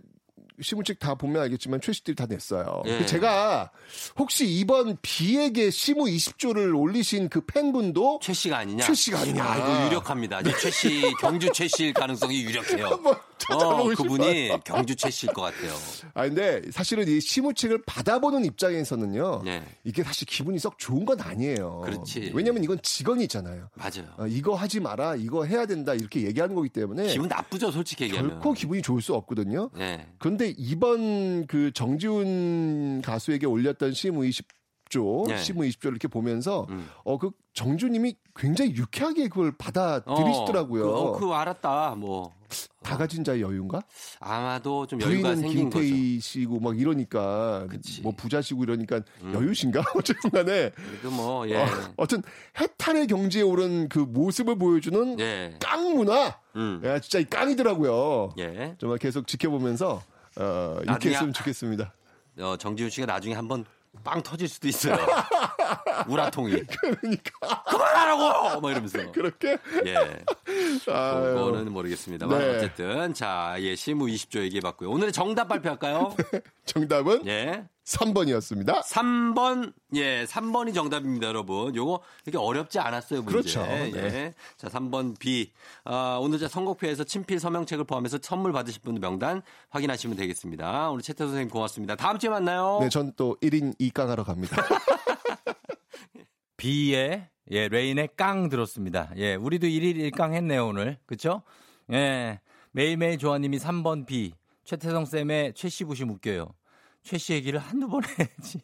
Speaker 14: 시무책 다 보면 알겠지만 최씨들이 다 냈어요.
Speaker 13: 예.
Speaker 14: 제가 혹시 이번 비에게 시무 20조를 올리신 그 팬분도
Speaker 13: 최씨가 아니냐?
Speaker 14: 최씨가 아니냐.
Speaker 13: 아, 이거 유력합니다. 이제 최씨, 경주 최씨일 가능성이 유력해요. [laughs]
Speaker 14: 한번 [laughs] 찾아보고
Speaker 13: 어, 그분이
Speaker 14: 싶어요.
Speaker 13: 경주 최씨일 것 같아요.
Speaker 14: 아 근데 사실은 이 시무책을 받아보는 입장에서는요.
Speaker 13: 네.
Speaker 14: 이게 사실 기분이 썩 좋은 건 아니에요.
Speaker 13: 그렇지.
Speaker 14: 왜냐면 이건 직원이잖아요.
Speaker 13: 맞아요.
Speaker 14: 어, 이거 하지 마라, 이거 해야 된다 이렇게 얘기하는 거기 때문에
Speaker 13: 기분 나쁘죠, 솔직히 얘기하면.
Speaker 14: 결코 기분이 좋을 수 없거든요.
Speaker 13: 네.
Speaker 14: 그런데 이번 그 정지훈 가수에게 올렸던 시무 20조,
Speaker 13: 네.
Speaker 14: 시무 20조를 이렇게 보면서
Speaker 13: 음.
Speaker 14: 어그 정주님이 굉장히 유쾌하게 그걸 받아들이시더라고요.
Speaker 13: 어, 그, 어, 그 알았다. 뭐
Speaker 14: 다 가진 자의 여유인가?
Speaker 13: 아마도 좀 여유가 생긴 거죠.
Speaker 14: 김태희시고 막 이러니까
Speaker 13: 그치.
Speaker 14: 뭐 부자시고 이러니까
Speaker 13: 음.
Speaker 14: 여유신가 [laughs] 어쨌든 간에
Speaker 13: 뭐 예.
Speaker 14: 어, 어떤 해탈의 경지에 오른 그 모습을 보여주는
Speaker 13: 예.
Speaker 14: 깡 문화
Speaker 13: 음.
Speaker 14: 야 진짜 이 깡이더라고요
Speaker 13: 예.
Speaker 14: 정말 계속 지켜보면서 어, 이렇게 했으면 좋겠습니다
Speaker 13: 어, 정지훈 씨가 나중에 한번 빵 터질 수도 있어요. [laughs] 우라통이.
Speaker 14: 그러니까
Speaker 13: 그만하라고! 뭐 이러면서.
Speaker 14: 그렇게
Speaker 13: 예. [laughs] 그거는 모르겠습니다만.
Speaker 14: 네.
Speaker 13: 어쨌든. 자, 예, 시무 20조 얘기해봤고요. 오늘의 정답 발표할까요? [laughs]
Speaker 14: 정답은
Speaker 13: 예.
Speaker 14: 3번이었습니다
Speaker 13: 3번, 예, 3번이 정답입니다, 여러분. 요거 이렇게 어렵지 않았어요, 문제.
Speaker 14: 그렇죠.
Speaker 13: 예.
Speaker 14: 네.
Speaker 13: 자, 3번 B. 아, 오늘 자 선곡표에서 친필 서명책을 포함해서 선물 받으실 분들 명단 확인하시면 되겠습니다. 오늘 채태 선생님 고맙습니다. 다음 주에 만나요.
Speaker 14: 네 전 또 1일 2깡 하러 갑니다 [laughs]
Speaker 1: 비의 예, Rain의 깡 들었습니다. 예, 우리도 1일 1깡 했네요, 오늘. 그쵸? 예. 매일매일 조아님이 3번 비. 최태성 쌤의 최씨 부심 웃겨요. 최 씨 얘기를 한두 번 [laughs] 해야지.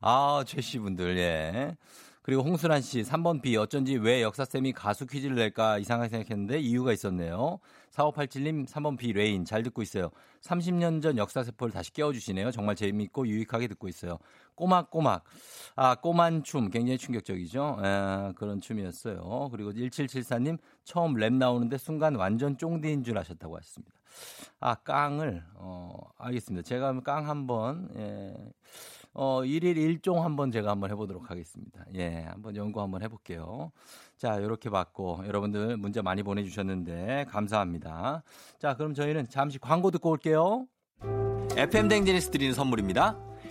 Speaker 1: 아, 최 씨 분들, 예. 그리고 홍순환 씨, 3번 비. 어쩐지 왜 역사쌤이 가수 퀴즈를 낼까 이상하게 생각했는데 이유가 있었네요. 4587님, 3번 비. Rain. 잘 듣고 있어요. 30년 전 역사세포를 다시 깨워주시네요. 정말 재미있고 유익하게 듣고 있어요. 꼬막꼬막. 아, 꼬만 춤. 굉장히 충격적이죠. 에, 그런 춤이었어요. 그리고 1774님, 처음 랩 나오는데 순간 완전 쫑디인 줄 아셨다고 하셨습니다. 아, 깡을, 어, 알겠습니다. 제가 깡 한번, 예. 어, 1일 1종 한번 제가 한번 해보도록 하겠습니다. 예, 한번 연구 한번 해볼게요. 자, 이렇게 받고 여러분들 문자 많이 보내주셨는데 감사합니다. 자, 그럼 저희는 잠시 광고 듣고 올게요. FM 댕지니스 드리는 선물입니다.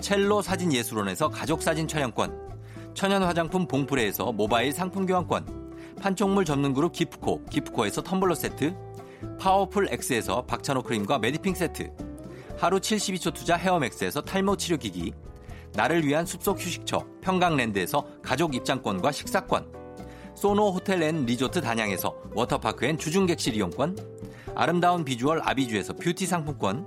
Speaker 1: 첼로 사진 예술원에서 가족 사진 촬영권, 천연 화장품 봉프레에서 모바일 상품 교환권, 판촉물 전문 그룹 기프코, 기프코에서 텀블러 세트, 파워풀 X에서 박찬호 크림과 메디핑 세트, 하루 72초 투자 헤어맥스에서 탈모 치료기기, 나를 위한 숲속 휴식처 평강랜드에서 가족 입장권과 식사권, 소노 호텔 앤 리조트 단양에서 워터파크 and 주중객실 이용권, 아름다운 비주얼 아비주에서 뷰티 상품권,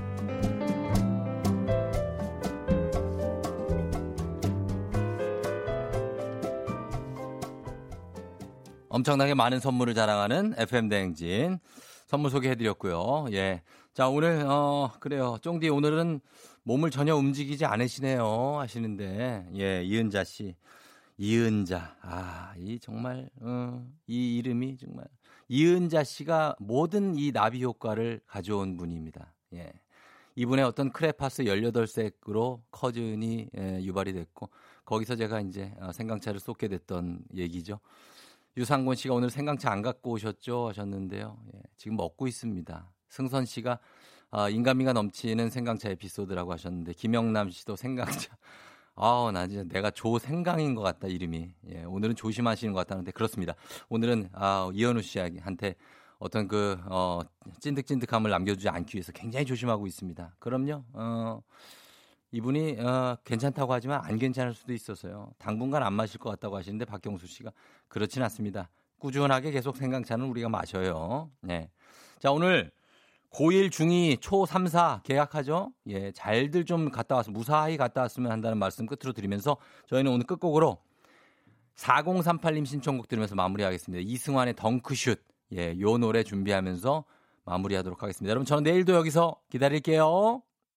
Speaker 1: 엄청나게 많은 선물을 자랑하는 FM 대행진 선물 소개해드렸고요. 예. 자, 오늘, 어, 그래요. 쫑디 오늘은 몸을 전혀 움직이지 않으시네요. 하시는데, 예, 이은자 씨. 이은자. 아, 이 정말, 어, 이 이름이 정말. 이은자 씨가 모든 이 나비 효과를 가져온 분입니다. 예. 이분의 어떤 크레파스 18색으로 커즌이 예, 유발이 됐고, 거기서 제가 이제 어, 생강차를 쏟게 됐던 얘기죠. 유상곤 씨가 오늘 생강차 안 갖고 오셨죠? 하셨는데요. 예, 지금 먹고 있습니다. 승선 씨가 아, 인간미가 넘치는 생강차 에피소드라고 하셨는데 김영남 씨도 생강차. [laughs] 아우 나 진짜 내가 조생강인 것 같다 이름이. 예, 오늘은 조심하시는 것 같다는데 그렇습니다. 오늘은 아, 이현우 씨한테 어떤 그 어, 찐득찐득함을 남겨주지 않기 위해서 굉장히 조심하고 있습니다. 그럼요. 어, 이분이 어, 괜찮다고 하지만 안 괜찮을 수도 있어서요. 당분간 안 마실 것 같다고 하시는데 박경수 씨가 그렇진 않습니다. 꾸준하게 계속 생강차는 우리가 마셔요. 네. 자, 오늘 고1, 중2, 초3, 4 계약하죠? 예, 잘들 좀 갔다 와서 무사히 갔다 왔으면 한다는 말씀 끝으로 드리면서 저희는 오늘 끝곡으로 4038님 신청곡 들으면서 마무리하겠습니다. 이승환의 덩크슛. 예, 요 노래 준비하면서 마무리하도록 하겠습니다. 여러분, 저는 내일도 여기서 기다릴게요.